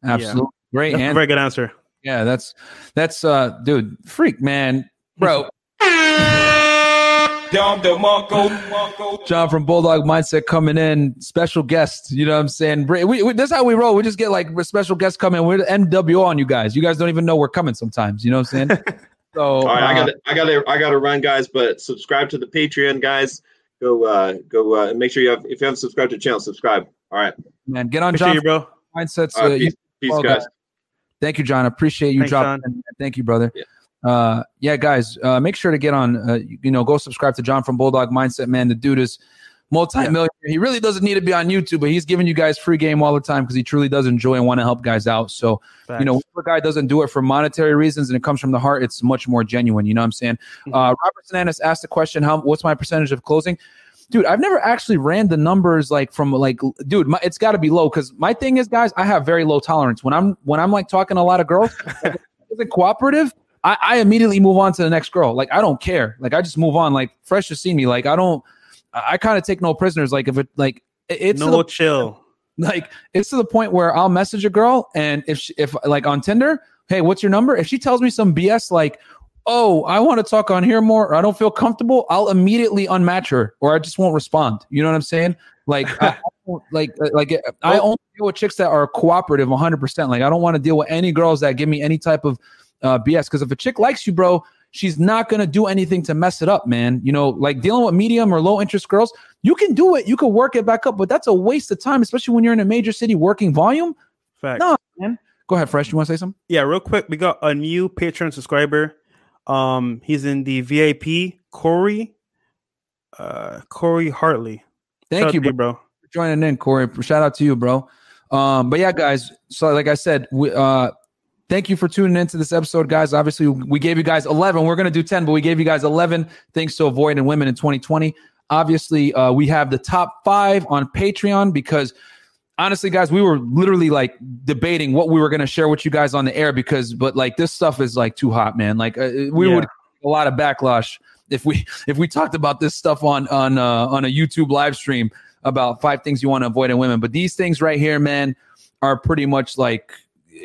Absolutely. Great That's answer. very good answer. Yeah, that's that's uh dude, freak man. Bro, Dom DeMarco, Marco. John from Bulldog Mindset coming in, special guest. You know what I'm saying? We, we, that's how we roll. We just get like special guests coming. We're the MWO on you guys. You guys don't even know we're coming sometimes. You know what I'm saying? So all right i uh, got i got to i got to run guys but subscribe to the patreon guys go uh go uh and make sure you have if you haven't subscribed to the channel subscribe all right man, get on Appreciate John you, bro. Mindsets. All right, uh, peace, peace well, guys Thank you, John. I appreciate you Thanks, dropping. in. Thank you, brother. Uh, yeah, guys, uh, make sure to get on. Uh, you know, go subscribe to John from Bulldog Mindset. Man, the dude is multi-millionaire. He really doesn't need to be on YouTube, but he's giving you guys free game all the time because he truly does enjoy and want to help guys out. So, you know, if a guy doesn't do it for monetary reasons and it comes from the heart, it's much more genuine. You know what I'm saying? Uh, Robert Sananis asked the question, "How? What's my percentage of closing?" Dude, I've never actually ran the numbers like from like, dude, my, it's got to be low because my thing is, guys, I have very low tolerance when I'm when I'm like talking to a lot of girls. like, if it's cooperative, I, I immediately move on to the next girl. Like I don't care. Like I just move on. Like fresh to see me. Like I don't. I, I kind of take no prisoners. Like if it like it- it's no the- chill. like it's to the point where I'll message a girl and if she, if like on Tinder, hey, what's your number? If she tells me some BS like, oh, I want to talk on here more, or I don't feel comfortable, I'll immediately unmatch her or I just won't respond. You know what I'm saying? Like, I, like, uh, like I only deal with chicks that are cooperative 100. percent Like, I don't want to deal with any girls that give me any type of uh, BS. Because if a chick likes you, bro. She's not gonna do anything to mess it up, man. You know, like dealing with medium or low interest girls, you can do it, you can work it back up, but that's a waste of time, especially when you're in a major city working volume. Facts. No, man. Go ahead, Fresh. You want to say something? Yeah, real quick, we got a new Patreon subscriber. Um, he's in the VIP. Corey, uh, Corey Hartley. Thank Shout out you, bro. for joining in, Corey. Shout out to you, bro. Um, but yeah, guys. So, like I said, we uh, thank you for tuning into this episode, guys. Obviously, we gave you guys 11. We're gonna do 10, but we gave you guys 11 things to avoid in women in 2020. Obviously, uh, we have the top five on Patreon because honestly, guys, we were literally like debating what we were gonna share with you guys on the air because, but like this stuff is like too hot, man. Like uh, we Yeah. would a lot of backlash if we if we talked about this stuff on on uh, on a YouTube live stream about five things you want to avoid in women. But these things right here, man, are pretty much like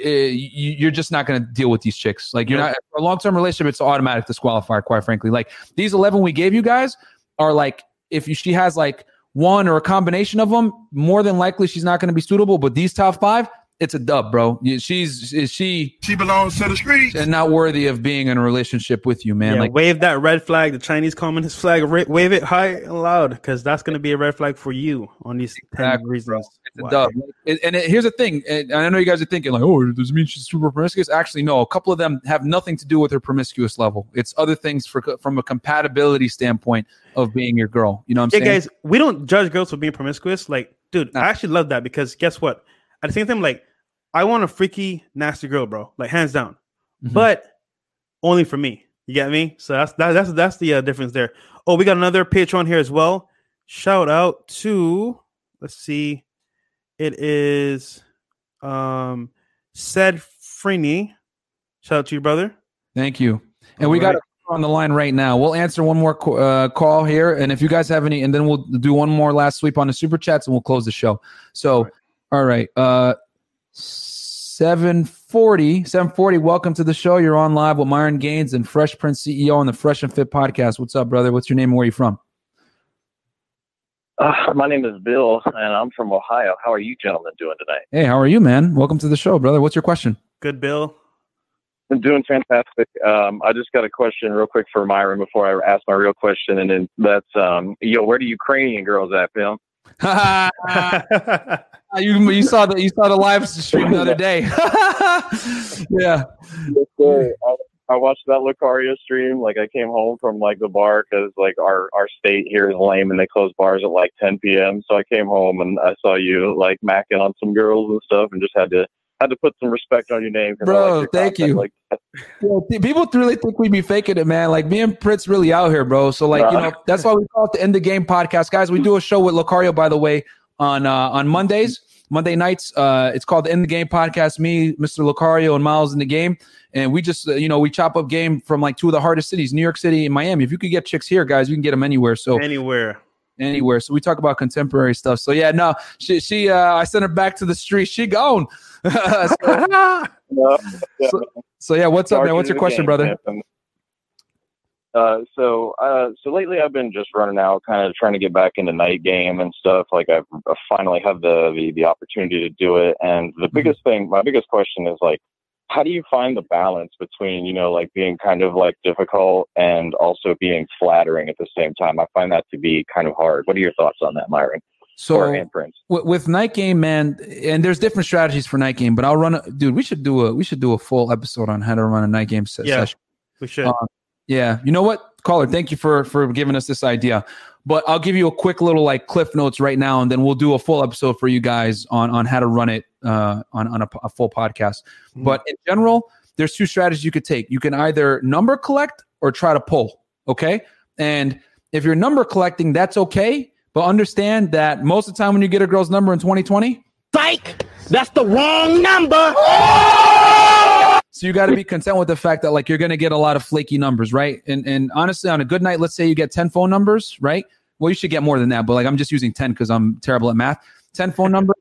uh, you- you're just not going to deal with these chicks. Like you're not for a long term relationship. It's automatic disqualifier. Quite frankly, like these eleven we gave you guys are like if you, she has like one or a combination of them, more than likely she's not going to be suitable. But these top five, it's a dub, bro. She's is she She belongs to the streets. and not worthy of being in a relationship with you, man. yeah, like wave that red flag, the Chinese communist flag. Ra- wave it high and loud because that's going to be a red flag for you on these 10 Exactly, reasons. It's a why. dub. And, and it- here's the thing, and I know you guys are thinking like, "Oh, does it mean she's super promiscuous?" Actually, no. A couple of them have nothing to do with her promiscuous level. It's other things for from a compatibility standpoint of being your girl. You know what I'm Yeah, saying? guys, we don't judge girls for being promiscuous. Like, dude, I actually love that because guess what? At the same time, like, I want a freaky, nasty girl, bro. Like, hands down. Mhm. But only for me. You get me? So that's that, that's that's the uh, difference there. Oh, we got another Patreon here as well. Shout out to let's see, it is um said Freeney. Shout out to you, brother. Thank you. And we All got right. a on the line right now. We'll answer one more uh, call here, and if you guys have any, and then we'll do one more last sweep on the super chats, and we'll close the show. So, all right, uh, 740, 740, welcome to the show. You're on live with Myron Gaines and Fresh Prince CEO on the Fresh and Fit podcast. What's up, brother? What's your name and where you from? Uh, my name is Bill, and I'm from Ohio. How are you gentlemen doing tonight? Hey, how are you, man? Welcome to the show, brother. What's your question? Good, Bill. I'm doing fantastic. Um, I just got a question real quick for Myron before I ask my real question, and then that's um, yo, where the Ukrainian girls at, Bill? Uh, you you saw the you saw the live stream the other day. yeah. I, I watched that Lucario stream. Like I came home from like the bar because like our our state here is lame and they close bars at like 10 p.m. So I came home and I saw you like macking on some girls and stuff, and just had to had to put some respect on your name. 'cause I like Bro, thank you. Like, th- people really think we'd be faking it, man. Like me and Prince really out here, bro. So like, you know, that's why we call it the In the Game podcast, guys. We do a show with Lucario, by the way, on uh, on Mondays, Monday nights. Uh, it's called the In the Game podcast. Me, Mr. Lucario, and Miles in the game, and we just uh, you know we chop up game from like two of the hardest cities, New York City and Miami. If you could get chicks here, guys, you can get them anywhere. So Anywhere. anywhere. So we talk about contemporary stuff. So yeah, no, she she uh I sent her back to the street. She gone. so, so, so, yeah, what's up, man? What's your question, game, brother? Man. Uh, so, uh, so lately I've been just running out, kind of trying to get back into night game and stuff. Like I've I finally have the, the the opportunity to do it. And Mm-hmm. the biggest thing, my biggest question is like, how do you find the balance between you know like being kind of like difficult and also being flattering at the same time? I find that to be kind of hard. What are your thoughts on that, Myron? So or and Prince? with, with night game, man, and there's different strategies for night game. But I'll run, a, dude. We should do a we should do a full episode on how to run a night game se- Yeah, session. we should. Uh, yeah, you know what, caller? Thank you for for giving us this idea. But I'll give you a quick little like cliff notes right now, and then we'll do a full episode for you guys on on how to run it uh, on on a, a full podcast. But in general, there's two strategies you could take. You can either number collect or try to pull. Okay, and if you're number collecting, that's okay. But understand that most of the time when you get a girl's number in 2020, Psych! That's the wrong number! So you got to be content with the fact that like you're going to get a lot of flaky numbers, right? And and honestly, on a good night, let's say you get ten phone numbers, right? Well, you should get more than that, but like I'm just using ten because I'm terrible at math. Ten phone numbers,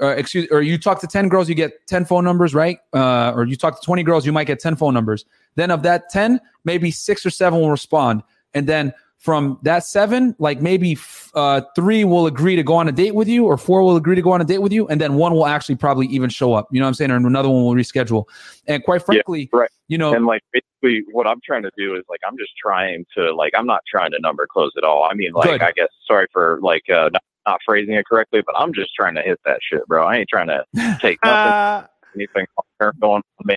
or excuse, or you talk to ten girls, you get ten phone numbers, right? Uh, or you talk to twenty girls, you might get ten phone numbers. Then of that ten, maybe six or seven will respond, and then from that seven, like maybe f- uh, three will agree to go on a date with you, or four will agree to go on a date with you, and then one will actually probably even show up. You know what I'm saying? Or another one will reschedule. And quite frankly, right. you know, and like basically what I'm trying to do is like I'm just trying to like I'm not trying to number close at all. I mean like Good. I guess sorry for like uh not, not phrasing it correctly, but I'm just trying to hit that shit, bro. I ain't trying to take nothing anything going on me.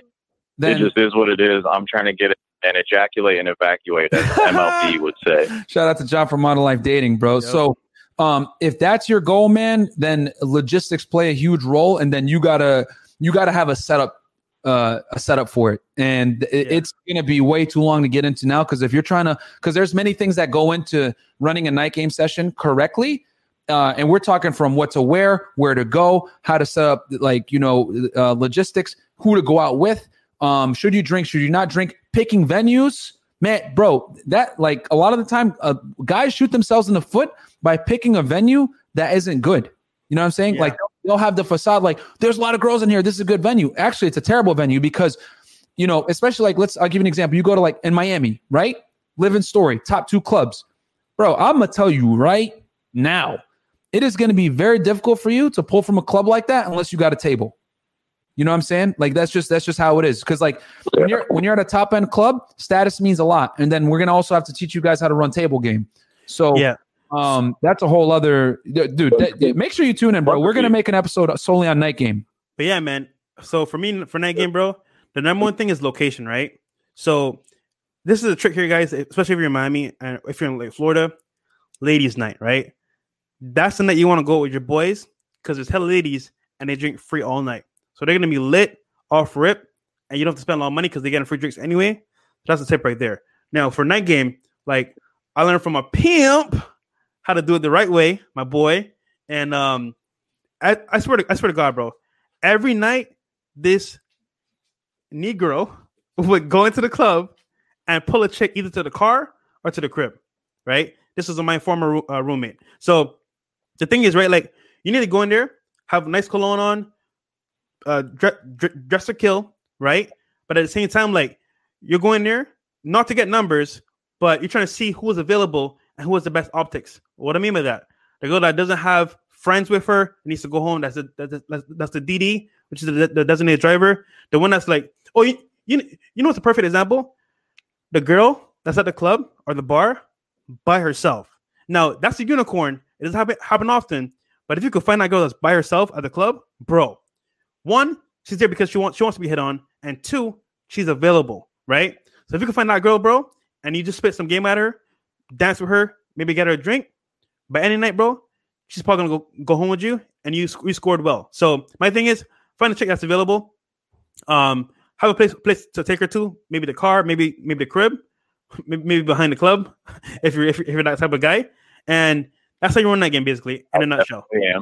Then- it just is what it is. I'm trying to get it and ejaculate and evacuate as MLB would say. Shout out to John from Model Life Dating, bro. So, um, if that's your goal, man, then logistics play a huge role, and then you gotta you gotta have a setup uh, a setup for it, and it, it's gonna be way too long to get into now because if you're trying to, because there's many things that go into running a night game session correctly. Uh, and we're talking from what to wear, where to go, how to set up, like you know, uh, logistics, who to go out with, um, should you drink, should you not drink, picking venues, man, bro, that like a lot of the time, uh, guys shoot themselves in the foot by picking a venue that isn't good. You know what I'm saying? Like they'll, have the facade like, there's a lot of girls in here. This is a good venue. Actually, it's a terrible venue because, you know, especially like let's. I'll give you an example. You go to like in Miami, right? Living Story, top two clubs, bro. I'm gonna tell you right now, it is going to be very difficult for you to pull from a club like that unless you got a table. You know what I'm saying? Like that's just that's just how it is. Because like when you're when you're at a top end club, status means a lot. And then we're gonna also have to teach you guys how to run table game. So Yeah. um, that's a whole other dude. that- make sure you tune in, bro. We're gonna make an episode solely on night game. But yeah, man. So for me, for night game, bro, the number one thing is location, right? So this is a trick here, guys. Especially if you're in Miami and if you're in like Florida, ladies' night, right? That's the night you want to go with your boys because there's hella ladies and they drink free all night. So they're gonna be lit off rip, and you don't have to spend a lot of money because they're getting free drinks anyway. That's the tip right there. Now for night game, like I learned from a pimp how to do it the right way, my boy. And um, I, I swear to I swear to God, bro. Every night, this Negro would go into the club and pull a chick either to the car or to the crib. Right. This is my former uh, roommate. So the thing is, right? Like you need to go in there, have a nice cologne on, uh, dress, dress kill, right? But at the same time, like you're going there not to get numbers, but you're trying to see who is available and who has the best optics. What I mean by that, the girl that doesn't have friends with her needs to go home. That's the that's, that's, that's the DD, which is the, the designated driver. The one that's like, oh, you, you you know what's a perfect example? The girl that's at the club or the bar by herself. Now that's a unicorn. It doesn't happen happen often, but if you could find that girl that's by herself at the club, bro, one, she's there because she wants she wants to be hit on, and two, she's available, right? So if you can find that girl, bro, and you just spit some game at her, dance with her, maybe get her a drink, by any night, bro, she's probably gonna go, go home with you, and you you scored well. So my thing is find a chick that's available. Um, have a place place to take her to, maybe the car, maybe maybe the crib, maybe, maybe behind the club, if you're if you're, if you're that type of guy, and that's how you run that game basically in a nutshell. Yeah.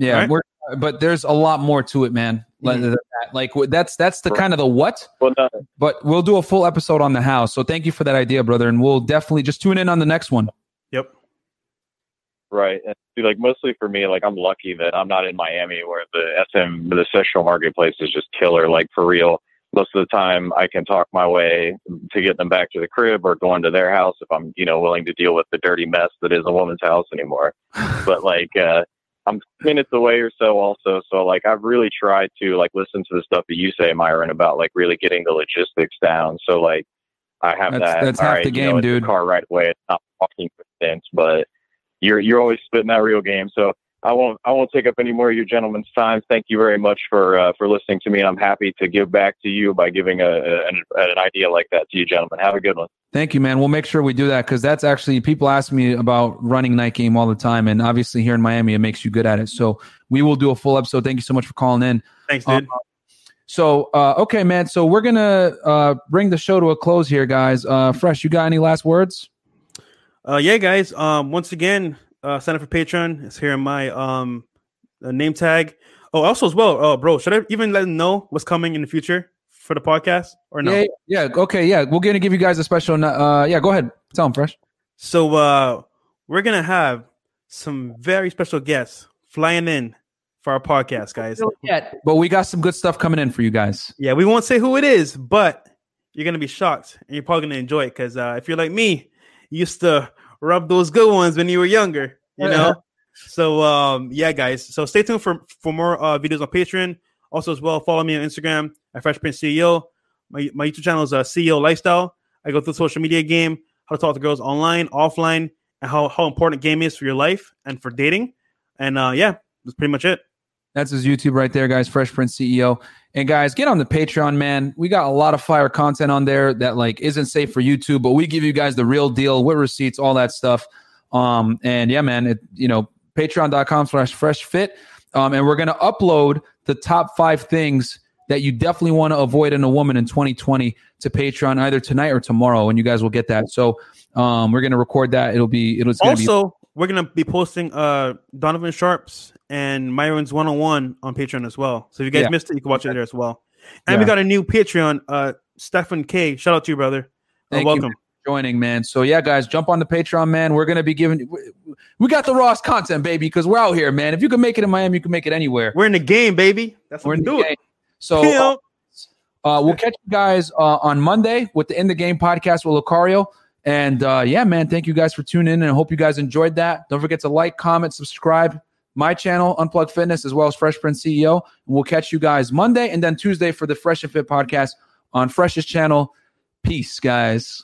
Yeah, Right? we're, but there's a lot more to it, man. Like, Mhm. Like that's that's the kind of the what. Well, no, But we'll do a full episode on the house. So thank you for that idea, brother, and we'll definitely just tune in on the next one. Yep. Right. And see, like mostly for me, like I'm lucky that I'm not in Miami where the SM the sexual marketplace is just killer, like for real. Most of the time I can talk my way to get them back to the crib or going to their house if I'm, you know, willing to deal with the dirty mess that is a woman's house anymore. but like uh I'm minutes away or so also. So like I've really tried to like listen to the stuff that you say, Myron, about like really getting the logistics down. So like I have That's- that. that's half right, the you know, game, it's a dude. Car right away. It's not walking distance, but you're you're always spitting that real game. So I won't I won't take up any more of your gentlemen's time. Thank you very much for uh, for listening to me, and I'm happy to give back to you by giving a, a an, an idea like that to you, gentlemen. Have a good one. Thank you, man. We'll make sure we do that because that's actually people ask me about running night game all the time, and obviously here in Miami, it makes you good at it. So we will do a full episode. Thank you so much for calling in. Thanks, dude. Um, so uh, okay, man. So we're gonna uh, bring the show to a close here, guys. Uh, Fresh, you got any last words? Uh, yeah, guys. Um, once again, uh, sign up for Patreon. It's here in my um uh, name tag. Oh, also as well, uh, bro. Should I even let them know what's coming in the future for the podcast or no? Yeah, yeah. Okay, yeah. We're gonna give you guys a special. Uh, yeah, go ahead. Tell them, Fresh. So uh, we're gonna have some very special guests flying in for our podcast, guys. But we got some good stuff coming in for you guys. Yeah, we won't say who it is, but you're gonna be shocked and you're probably gonna enjoy it because uh, if you're like me, you used to rub those good ones when you were younger, you know. so um, yeah, guys. So stay tuned for for more uh, videos on Patreon. Also, as well, follow me on Instagram at Fresh Prince CEO. My my YouTube channel is uh, CEO Lifestyle. I go through social media game, how to talk to girls online, offline, and how how important game is for your life and for dating. And uh, yeah, that's pretty much it. That's his YouTube right there, guys. Fresh Prince CEO. And guys, get on the Patreon, man. We got a lot of fire content on there that like isn't safe for YouTube, but we give you guys the real deal with receipts, all that stuff. Um, and yeah, man, it you know, patreon.com slash fresh fit. Um, and we're gonna upload the top five things that you definitely want to avoid in a woman in 2020 to Patreon either tonight or tomorrow, and you guys will get that. So um, we're gonna record that. It'll be it'll it's be also we're gonna be posting uh Donovan Sharpe's and Myron's one on one on Patreon as well. So if you guys Yeah. missed it, you can watch it there as well. And we got a new Patreon, uh Stefan K. Shout out to you, brother. Uh, Thank welcome. you joining, man. So yeah, guys, jump on the Patreon, man. We're gonna be giving. we- We got the rawest content, baby, because we're out here, man. If you can make it in Miami, you can make it anywhere. We're in the game, baby. That's We're what we the do. game. It. So Yeah. uh, we'll catch you guys uh, on Monday with the In the Game podcast with Lucario. And uh, yeah, man, thank you guys for tuning in, and I hope you guys enjoyed that. Don't forget to like, comment, subscribe my channel, Unplug Fitness, as well as Fresh Prince CEO. And we'll catch you guys Monday and then Tuesday for the Fresh and Fit podcast on Fresh's channel. Peace, guys.